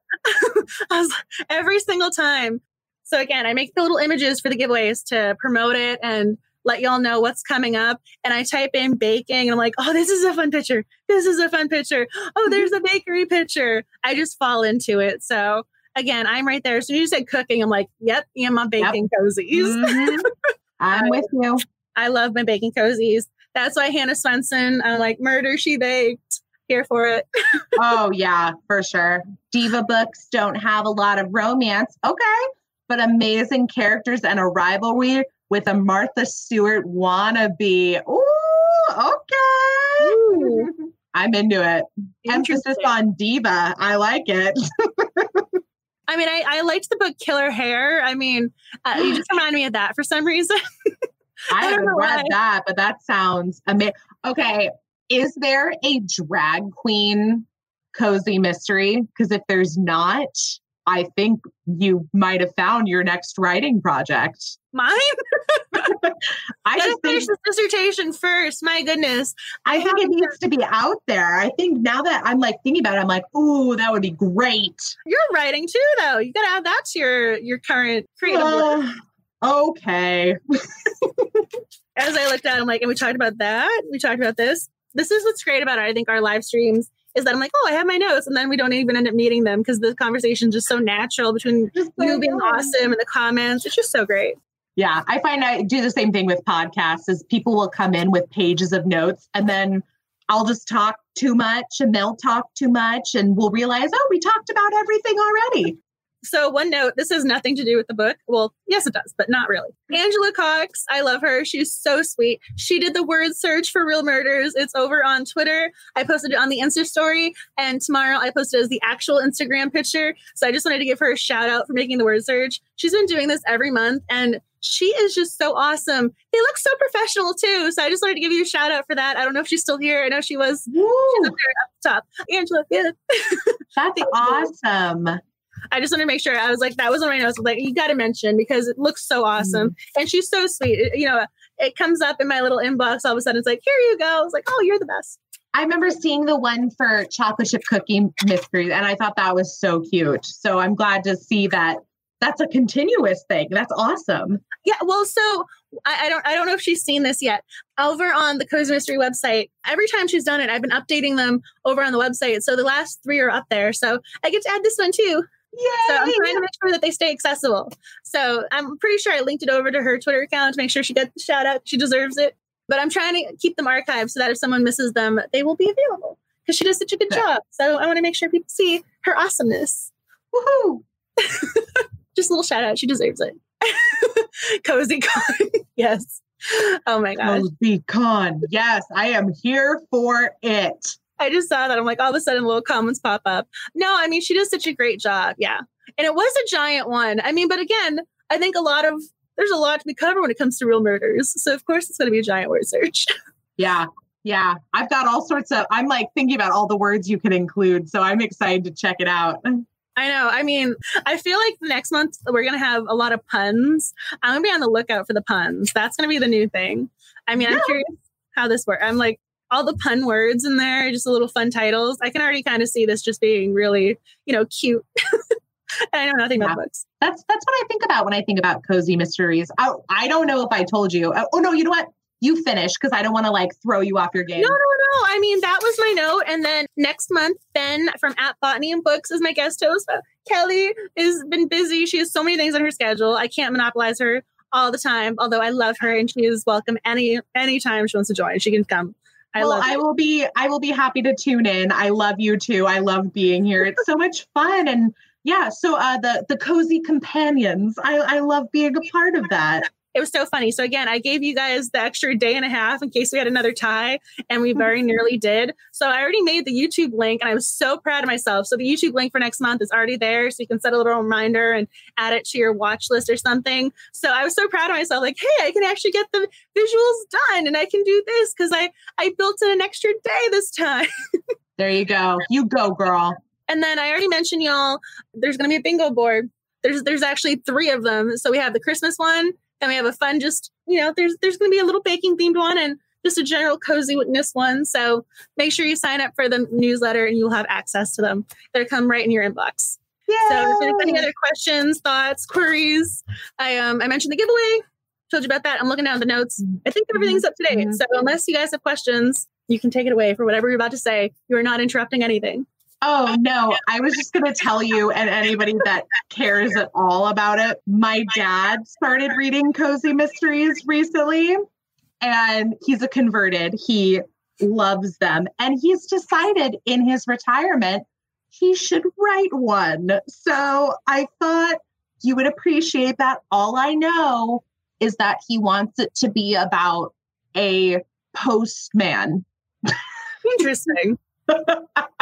S1: every single time so again, I make the little images for the giveaways to promote it and let y'all know what's coming up. And I type in baking and I'm like, oh, this is a fun picture. This is a fun picture. Oh, there's a bakery picture. I just fall into it. So again, I'm right there. As soon as you said cooking, I'm like, yep, yeah, my baking yep. cozies. Mm-hmm.
S2: I'm with you.
S1: I love my baking cozies. That's why Hannah Swensen, I'm like, murder she baked. Here for it.
S2: oh, yeah, for sure. Diva books don't have a lot of romance. Okay but amazing characters and a rivalry with a Martha Stewart wannabe. Ooh, okay. Ooh. I'm into it. Emphasis on diva. I like it.
S1: I mean, I, I liked the book Killer Hair. I mean, uh, you just remind me of that for some reason.
S2: I, haven't read that, but that sounds amazing. Okay. Is there a drag queen cozy mystery? Because if there's not, I think you might have found your next writing project.
S1: Mine? I just finish this dissertation first. My goodness.
S2: I, I think it needs to be out there. I think now that I'm like thinking about it, I'm like, ooh, that would be great.
S1: You're writing too, though. You gotta add that to your your current creative uh, work.
S2: Okay.
S1: As I looked at, it, I'm like, and we talked about that. We talked about this. This is what's great about it. I think our live streams is that I'm like, oh, I have my notes, and then we don't even end up meeting them because the conversation is just so natural between you being awesome and the comments. It's just so great.
S2: Yeah, I find I do the same thing with podcasts. Is people will come in with pages of notes, and then I'll just talk too much, and they'll talk too much, and we'll realize, oh, we talked about everything already.
S1: So one note this has nothing to do with the book well yes it does but not really angela cox i love her she's so sweet she did the word search for real murders it's over on twitter i posted it on the insta story and tomorrow i posted as the actual instagram picture so i just wanted to give her a shout out for making the word search she's been doing this every month and she is just so awesome. They look so professional too. So I just wanted to give you a shout out for that. I don't know if she's still here. I know she was she's up there up top. Angela, yeah.
S2: That's awesome.
S1: I just wanted to make sure. I was like, that was on my notes. Like, you got to mention because it looks so awesome, mm-hmm. and she's so sweet. It, you know, it comes up in my little inbox. All of a sudden, it's like, here you go. I was like, oh, you're the best.
S2: I remember seeing the one for chocolate chip cookie mysteries, and I thought that was so cute. So I'm glad to see that that's a continuous thing. That's awesome.
S1: Yeah. Well, so I, I, don't I don't know if she's seen this yet. Over on the Cozy Mystery website, every time she's done it, I've been updating them over on the website. So the last three are up there. So I get to add this one too.
S2: Yay!
S1: So I'm trying to make sure that they stay accessible. So I'm pretty sure I linked it over to her Twitter account to make sure she gets the shout out. She deserves it. But I'm trying to keep them archived so that if someone misses them, they will be available because she does such a good job. So I want to make sure people see her awesomeness.
S2: Woohoo!
S1: Just a little shout out. She deserves it. Cozy Con. yes. Oh my god.
S2: Cozy Con. Yes, I am here for it.
S1: I just saw that. I'm like, all of a sudden, little comments pop up. No, I mean, she does such a great job. Yeah. And it was a giant one. I mean, but again, I think a lot of, there's a lot to be covered when it comes to real murders. So, of course, it's going to be a giant word search.
S2: Yeah. Yeah. I've got all sorts of, I'm like thinking about all the words you could include. So I'm excited to check it out.
S1: I know. I mean, I feel like next month we're going to have a lot of puns. I'm going to be on the lookout for the puns. That's going to be the new thing. I mean, I'm curious how this works. I'm like, all the pun words in there, just a little fun titles. I can already kind of see this just being really, you know, cute. and I know nothing yeah. about books.
S2: That's that's what I think about when I think about cozy mysteries. I, I don't know if I told you. Oh, oh no, you know what? you finish because I don't want to like throw you off your game.
S1: No, no, no. I mean, that was my note. And then next month, Ben from at Botany and Books is my guest host. Kelly has been busy. She has so many things on her schedule. I can't monopolize her all the time, although I love her and she is welcome any anytime she wants to join. She can come.
S2: I well, I will be I will be happy to tune in. I love you too. I love being here. It's so much fun and yeah, so uh, the the cozy companions. I I love being a part of that
S1: it was so funny. So again, I gave you guys the extra day and a half in case we had another tie, and we very mm-hmm. nearly did. So I already made the YouTube link, and I was so proud of myself. So the YouTube link for next month is already there, so you can set a little reminder and add it to your watch list or something. So I was so proud of myself, like, hey, I can actually get the visuals done, and I can do this because I I built in an extra day this time.
S2: there you go. You go, girl.
S1: And then I already mentioned y'all. There's going to be a bingo board. There's there's actually three of them. So we have the Christmas one and we have a fun just you know there's there's going to be a little baking themed one and just a general cozy witness one. So make sure you sign up for the newsletter and you'll have access to them. They'll come right in your inbox. Yay! so if any other questions thoughts queries i um i mentioned the giveaway. Told you about that. I'm looking down the notes. I think everything's up to date. Mm-hmm. so unless you guys have questions you can take it away for whatever you're about to say. You are not interrupting anything
S2: Oh no, I was just going to tell you and anybody that cares at all about it. My dad started reading cozy mysteries recently and he's a converted. He loves them and he's decided in his retirement he should write one. So I thought you would appreciate that. All I know is that he wants it to be about a postman.
S1: Interesting.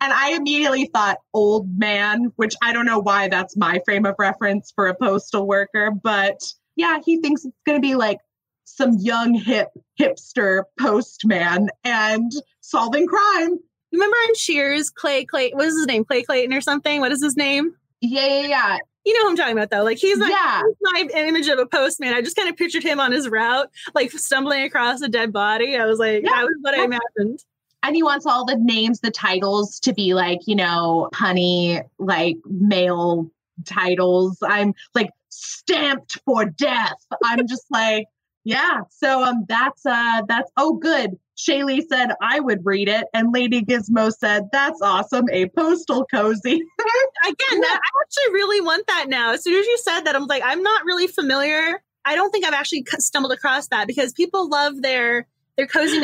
S2: and I immediately thought old man, which I don't know why that's my frame of reference for a postal worker, but yeah, he thinks it's going to be like some young hip hipster postman and solving crime.
S1: Remember in Cheers, Clay Clay, what is his name? Clay Clayton or something? What is his name?
S2: Yeah, yeah, yeah.
S1: You know who I'm talking about though. Like he's, yeah. he's my image of a postman. I just kind of pictured him on his route, like stumbling across a dead body. I was like, yeah. that was what I imagined
S2: and he wants all the names, the titles to be like, you know, honey, like male titles. I'm like stamped for death. I'm just like, yeah. So um that's uh that's oh good. Shaylee said I would read it, and Lady Gizmo said, That's awesome, a postal cozy.
S1: Again, that, I actually really want that now. As soon as you said that, I'm like, I'm not really familiar. I don't think I've actually stumbled across that because people love their they're cozy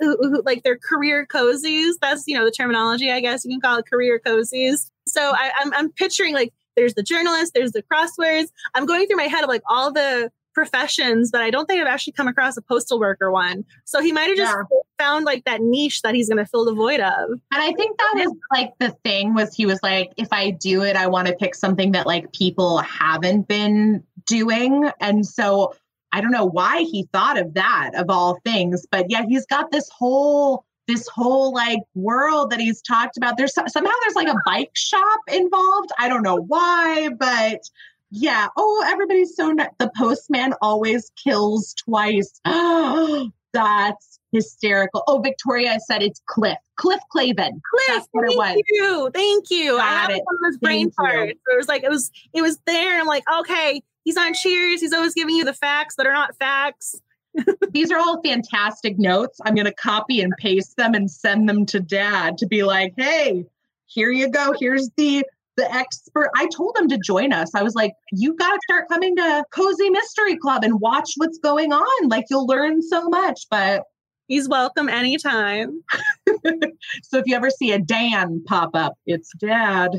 S1: who, who, like they're career cozies. That's you know the terminology, I guess you can call it career cozies. So I, I'm I'm picturing like there's the journalist, there's the crosswords. I'm going through my head of like all the professions, but I don't think I've actually come across a postal worker one. So he might have just yeah. found like that niche that he's going to fill the void of. And
S2: I think that was like the thing was he was like, if I do it, I want to pick something that like people haven't been doing. And so I don't know why he thought of that of all things, but yeah, he's got this whole this whole like world that he's talked about. There's somehow there's like a bike shop involved. I don't know why, but yeah. Oh, everybody's so nice. The postman always kills twice. Oh, that's hysterical. Oh, Victoria said it's Cliff. Cliff Clavin.
S1: Cliff, what thank it was. you. Thank you. Got I had it. one of those brain parts. It was like it was it was there. I'm like, okay, he's on cheers. He's always giving you the facts that are not facts.
S2: These are all fantastic notes. I'm going to copy and paste them and send them to dad to be like, hey, here you go. Here's the the expert. I told him to join us. I was like, you got to start coming to Cozy Mystery Club and watch what's going on. Like, you'll learn so much. But
S1: he's welcome anytime.
S2: so if you ever see a Dan pop up, it's dad.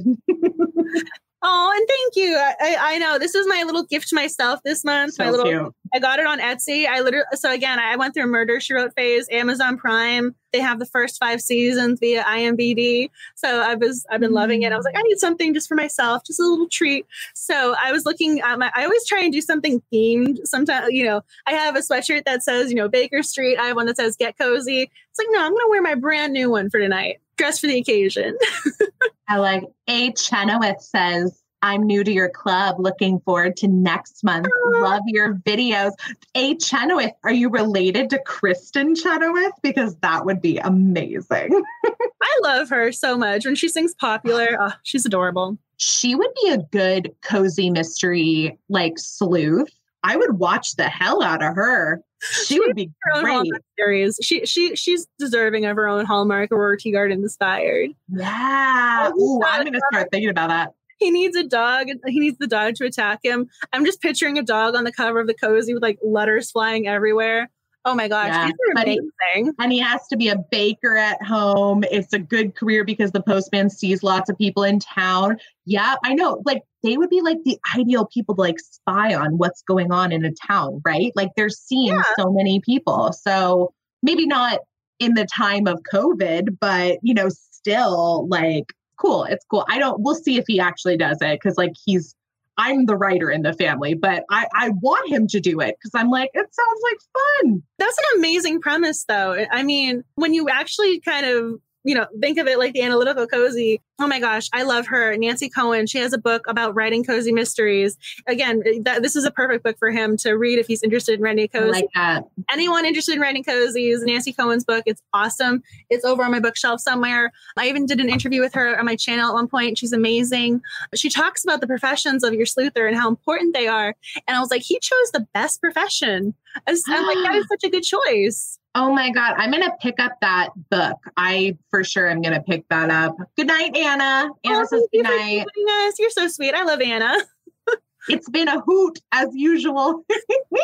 S1: Oh, and thank you. I, I know this is my little gift to myself this month. So my little, cute. I got it on Etsy. I literally, so again, I went through Murder She Wrote phase. Amazon Prime. They have the first five seasons via IMDb. So I was, I've been loving it. I was like, I need something just for myself, just a little treat. So I was looking at my. I always try and do something themed. Sometimes, you know, I have a sweatshirt that says, you know, Baker Street. I have one that says Get Cozy. It's like, no, I'm gonna wear my brand new one for tonight dress for the occasion.
S2: I like A. Chenoweth says, I'm new to your club. Looking forward to next month. Love your videos. A. Chenoweth, are you related to Kristin Chenoweth? Because that would be amazing.
S1: I love her so much. When she sings popular, oh, she's adorable.
S2: She would be a good cozy mystery like sleuth. I would watch the hell out of her. She, would be great.
S1: Series. She she she's deserving of her own Hallmark Aurora Teagarden inspired.
S2: Yeah. Oh, Ooh, I'm gonna start thinking about that.
S1: He needs a dog. He needs the dog to attack him. I'm just picturing a dog on the cover of the cozy with like letters flying everywhere. Oh my gosh, yeah. these are amazing.
S2: He, and he has to be a baker at home. It's a good career because the postman sees lots of people in town. Yeah, I know. Like they would be like the ideal people to like spy on what's going on in a town, right? Like they're seeing yeah. so many people. So maybe not in the time of COVID, but you know, still like cool. It's cool. I don't we'll see if he actually does it because like he's I'm the writer in the family, but I, I want him to do it because I'm like, it sounds like fun.
S1: That's an amazing premise, though. I mean, when you actually kind of you know, think of it like the analytical cozy. Oh my gosh, I love her. Nancy Cohen. She has a book about writing cozy mysteries. Again, eh, that, this is a perfect book for him to read if he's interested in writing cozy.
S2: like that.
S1: Anyone interested in writing cozies, Nancy Cohen's book. It's awesome. It's over on my bookshelf somewhere. I even did an interview with her on my channel at one point. She's amazing. She talks about the professions of your sleuther and how important they are. And I was like, he chose the best profession. I'm like, that is such a good choice.
S2: Oh my God. I'm going to pick up that book. I for sure am going to pick that up. Good night, Anna. Anna oh, says good night.
S1: You're so sweet. I love Anna.
S2: it's been a hoot as usual.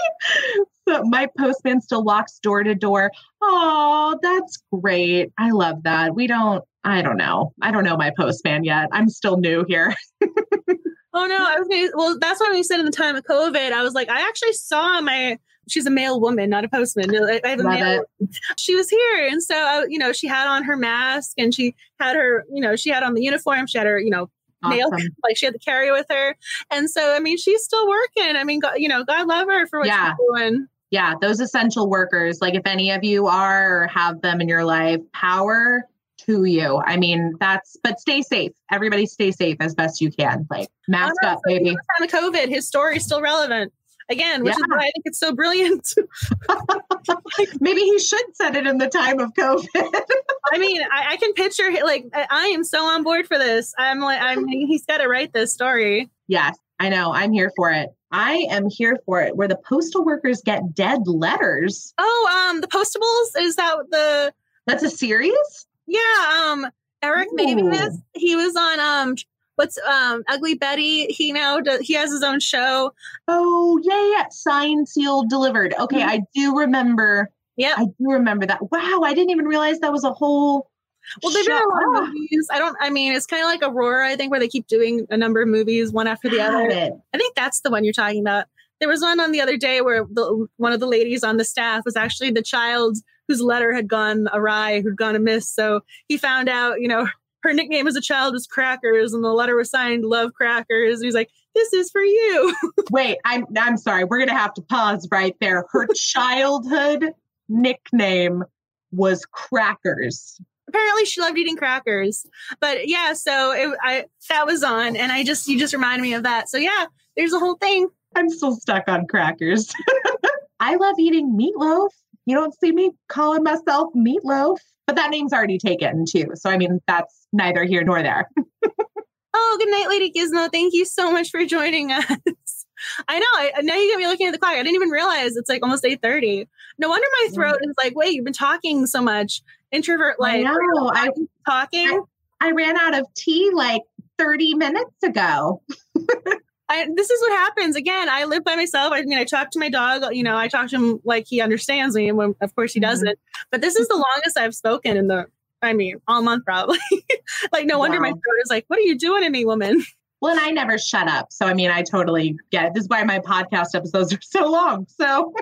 S2: so my postman still walks door to door. Oh, that's great. I love that. We don't, I don't know. I don't know my postman yet. I'm still new here.
S1: oh no, I was gonna, well, that's what we said in the time of COVID. I was like, I actually saw my she's a male woman, not a postman. I have a Love male. It. She was here, and so uh, you know, she had on her mask, and she had her, you know, she had on the uniform. She had her, you know, awesome. nail like she had the carry with her, and so I mean, she's still working. I mean, God, you know, God love her for what yeah. she's doing.
S2: Yeah, those essential workers. Like if any of you are or have them in your life, power to you. I mean, that's but stay safe. Everybody stay safe as best you can. Like mask up, baby.
S1: Time of COVID, his story is still relevant again, which yeah. is why I think it's so brilliant.
S2: Maybe he should set it in the time of COVID.
S1: I mean, I, I, can picture like I am so on board for this. I'm like, I mean, he's got to write this story.
S2: Yes, I know. I'm here for it. I am here for it. Where the postal workers get dead letters.
S1: Oh, um, the Postables is that the?
S2: That's a series.
S1: Yeah. Um, Eric Mabius. He was on um what's um Ugly Betty? He now does, he has his own show.
S2: Oh yeah, yeah. Signed, sealed, delivered. Okay, mm-hmm. I do remember.
S1: Yeah,
S2: I do remember that. Wow, I didn't even realize that was a whole
S1: Well, they've done a lot of movies. I don't. I mean, it's kind of like Aurora. I think where they keep doing a number of movies one after the
S2: Got
S1: other.
S2: it.
S1: I think that's the one you're talking about. There was one on the other day where the, one of the ladies on the staff was actually the child whose letter had gone awry, who'd gone amiss. So he found out, you know, her nickname as a child was Crackers, and the letter was signed "Love Crackers." And he's like, "This is for you."
S2: Wait, I'm I'm sorry. We're gonna have to pause right there. Her childhood nickname was Crackers.
S1: Apparently, she loved eating crackers. But yeah, so it, I that was on, and I just you just reminded me of that. So yeah, there's a whole thing.
S2: I'm still stuck on crackers. I love eating meatloaf. You don't see me calling myself meatloaf, but that name's already taken too. So I mean, that's neither here nor there.
S1: Oh, good night, Lady Gizmo. Thank you so much for joining us. I know. I, now you get me looking at the clock. I didn't even realize it's like almost eight thirty. No wonder my throat is like, wait, you've been talking so much. Introvert
S2: I
S1: like
S2: know. I
S1: talking.
S2: I ran out of tea like 30 minutes ago.
S1: I, this is what happens. Again, I live by myself. I mean, I talk to my dog. You know, I talk to him like he understands me, and when, of course he
S2: Mhm.
S1: doesn't. But this is the longest I've spoken in the. I mean, all month probably. like, no wonder my throat is like, "What are you doing to me, woman?"
S2: Well, and I never shut up. So I mean, I totally get it. This is why my podcast episodes are so long. So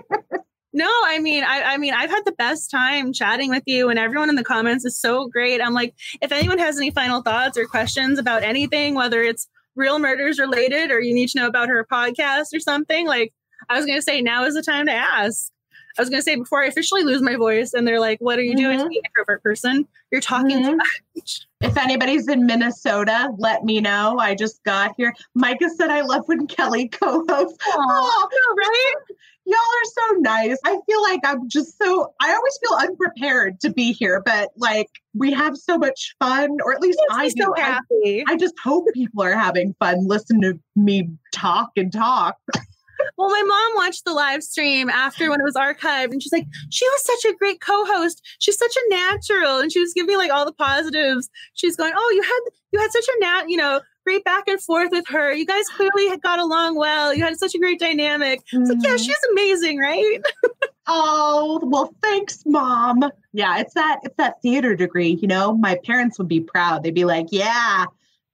S1: No, I mean, I, I mean, I've had the best time chatting with you, and everyone in the comments is so great. I'm like, if anyone has any final thoughts or questions about anything, whether it's real murders related or you need to know about her podcast or something, like I was gonna say, now is the time to ask. I was gonna say before I officially lose my voice, and they're like, "What are you doing to be an introvert person? You're talking too
S2: Mhm.
S1: much."
S2: if anybody's in Minnesota, let me know. I just got here. Micah said I love when Kelly co-hosts. Oh,
S1: right?
S2: y'all are so nice. I feel like I'm just so I always feel unprepared to be here, but like we have so much fun, or at least I do.
S1: so
S2: I,
S1: happy.
S2: I just hope people are having fun. Listen to me talk and talk.
S1: Well, my mom watched the live stream after when it was archived, and she's like, she was such a great co-host. She's such a natural, and she was giving me like all the positives. She's going, oh, you had you had such a nat, you know, great back and forth with her. You guys clearly had got along well. You had such a great dynamic. I was like, yeah,
S2: Mhm.
S1: she's amazing, right?
S2: Oh, well, thanks, mom. Yeah, it's that it's that theater degree, you know. My parents would be proud. They'd be like, "Yeah,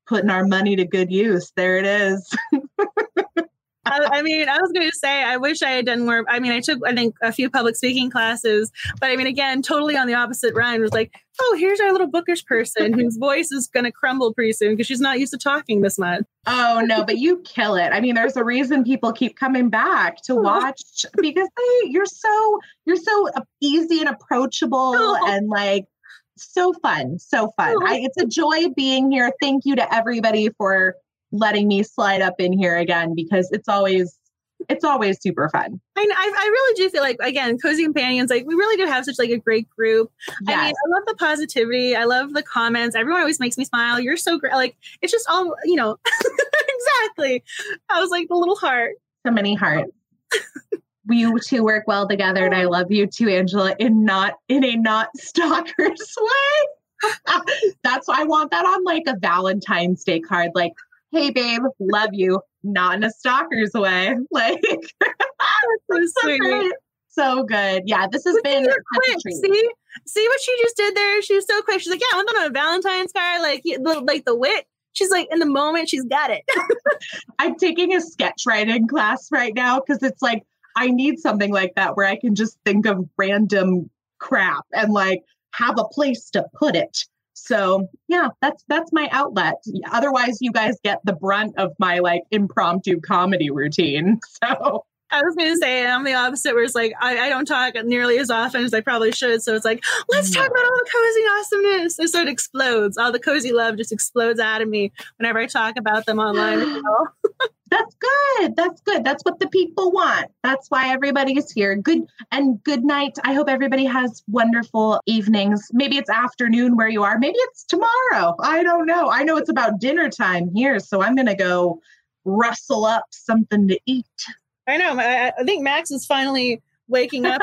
S2: putting our money to good use. There it is."
S1: I, I mean, I was going to say, I wish I had done more. I mean, I took, I think, a few public speaking classes, but I mean, again, totally on the opposite run. Was like, oh, here's our little bookish person whose voice is going to crumble pretty soon because she's not used to talking this much.
S2: oh no, but you kill it. I mean, there's a reason people keep coming back to oh. watch because they you're so you're so easy and approachable
S1: Oh.
S2: and like so fun, so fun.
S1: Oh.
S2: I, it's a joy being here. Thank you to everybody for letting me slide up in here again because it's always it's always super fun.
S1: I, I, I really do feel like again, cozy companions. Like we really do have such like a great group. I mean, I love the positivity. I love the comments. Everyone always makes me smile. You're so great. Like it's just all you know. exactly. I was like the little heart.
S2: so many hearts. you two work well together, and I oh. love you too, Angela, in not in a not stalkers way. That's why I want that on like a Valentine's Day card. Like, hey babe, love you, not in a stalker's way. Like
S1: So
S2: so
S1: sweet.
S2: So good. Yeah, this has been
S1: see,
S2: such
S1: you're
S2: a
S1: quick. See, see what she just did there. She was so quick. She's like, yeah, I'm on a Valentine's card. Like, the, like the wit. She's like, in the moment, she's got it.
S2: I'm taking a sketch writing class right now because it's like I need something like that where I can just think of random crap and like have a place to put it. So yeah, that's that's my outlet. Otherwise, you guys get the brunt of my like impromptu comedy routine. So
S1: I was gonna say I'm the opposite, where it's like I, I don't talk nearly as often as I probably should. So it's like, let's mm. talk about all the cozy awesomeness. And so it explodes. All the cozy love just explodes out of me whenever I talk about them online.
S2: that's good. That's good. That's what the people want. That's why everybody is here. Good and good night. I hope everybody has wonderful evenings. Maybe it's afternoon where you are. Maybe it's tomorrow. I don't know. I know it's about dinner time here, so I'm gonna go rustle up something to eat.
S1: I know. I, I think Max is finally waking up.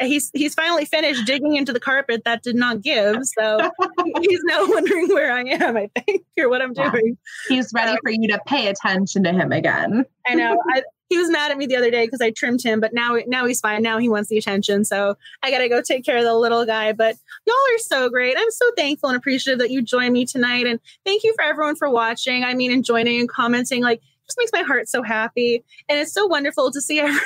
S1: he's he's finally finished digging into the carpet that did not give. So he's now wondering where I am. I think or what I'm
S2: Yeah.
S1: doing.
S2: He's ready for you to pay attention to him again.
S1: I know. I, he was mad at me the other day because I trimmed him, but now now he's fine. Now he wants the attention. So I gotta go take care of the little guy. But y'all are so great. I'm so thankful and appreciative that you joined me tonight. And thank you for everyone for watching. I mean and joining and commenting. Like just makes my heart so happy. And it's so wonderful to see her.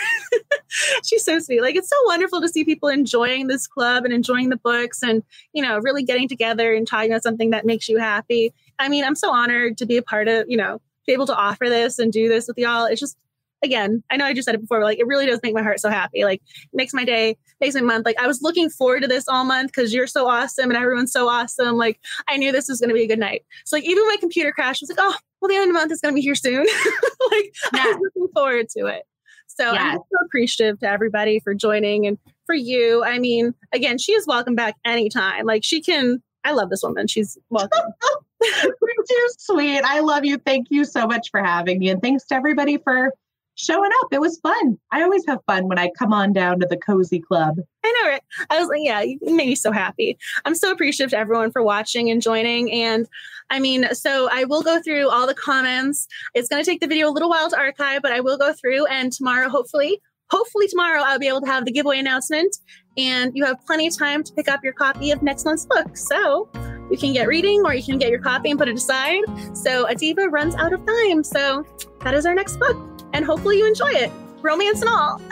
S1: She's so sweet. Like it's so wonderful to see people enjoying this club and enjoying the books and, you know, really getting together and talking about something that makes you happy. I mean, I'm so honored to be a part of, you know, be able to offer this and do this with y'all. It's just again, I know I just said it before, but like it really does make my heart so happy. Like makes my day, makes my month. Like I was looking forward to this all month because you're so awesome and everyone's so awesome. Like I knew this was going to be a good night. So like even my computer crashed, I was like, oh, well, the end of the month is going to be here soon. like yeah. I was looking forward to it. So I'm so appreciative to everybody for joining and for you. I mean, again, she is welcome back anytime. Like she can. I love this woman. She's welcome.
S2: You're too sweet. I love you. Thank you so much for having me, and thanks to everybody for showing up. It was fun. I always have fun when I come on down to the cozy club.
S1: I know it. I was like, yeah, you made me so happy. I'm so appreciative to everyone for watching and joining. And I mean, so I will go through all the comments. It's going to take the video a little while to archive, but I will go through. And tomorrow, hopefully, hopefully tomorrow, I'll be able to have the giveaway announcement. And you have plenty of time to pick up your copy of next month's book. So you can get reading or you can get your copy and put it aside. So A Diva runs out of time. So that is our next book and hopefully you enjoy it, romance and all.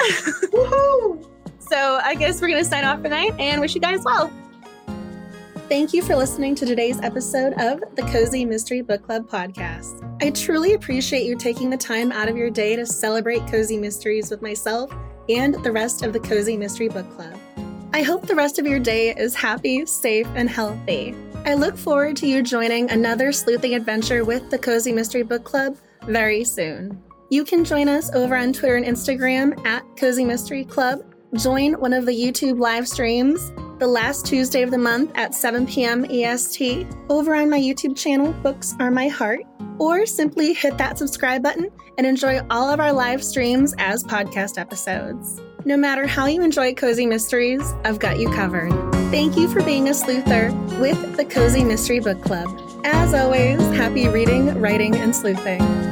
S1: Woohoo! So I guess we're going to sign off tonight and wish you guys well. Thank you for listening to today's episode of the Cozy Mystery Book Club podcast. I truly appreciate you taking the time out of your day to celebrate cozy mysteries with myself and the rest of the Cozy Mystery Book Club. I hope the rest of your day is happy, safe, and healthy. I look forward to you joining another sleuthing adventure with the Cozy Mystery Book Club very soon. You can join us over on Twitter and Instagram at Cozy Mystery Club. Join one of the YouTube live streams the last Tuesday of the month at 7 p.m. EST over on my YouTube channel, Books Are My Heart, or simply hit that subscribe button and enjoy all of our live streams as podcast episodes. No matter how you enjoy Cozy Mysteries, I've got you covered. Thank you for being a sleuther with the Cozy Mystery Book Club. As always, happy reading, writing, and sleuthing.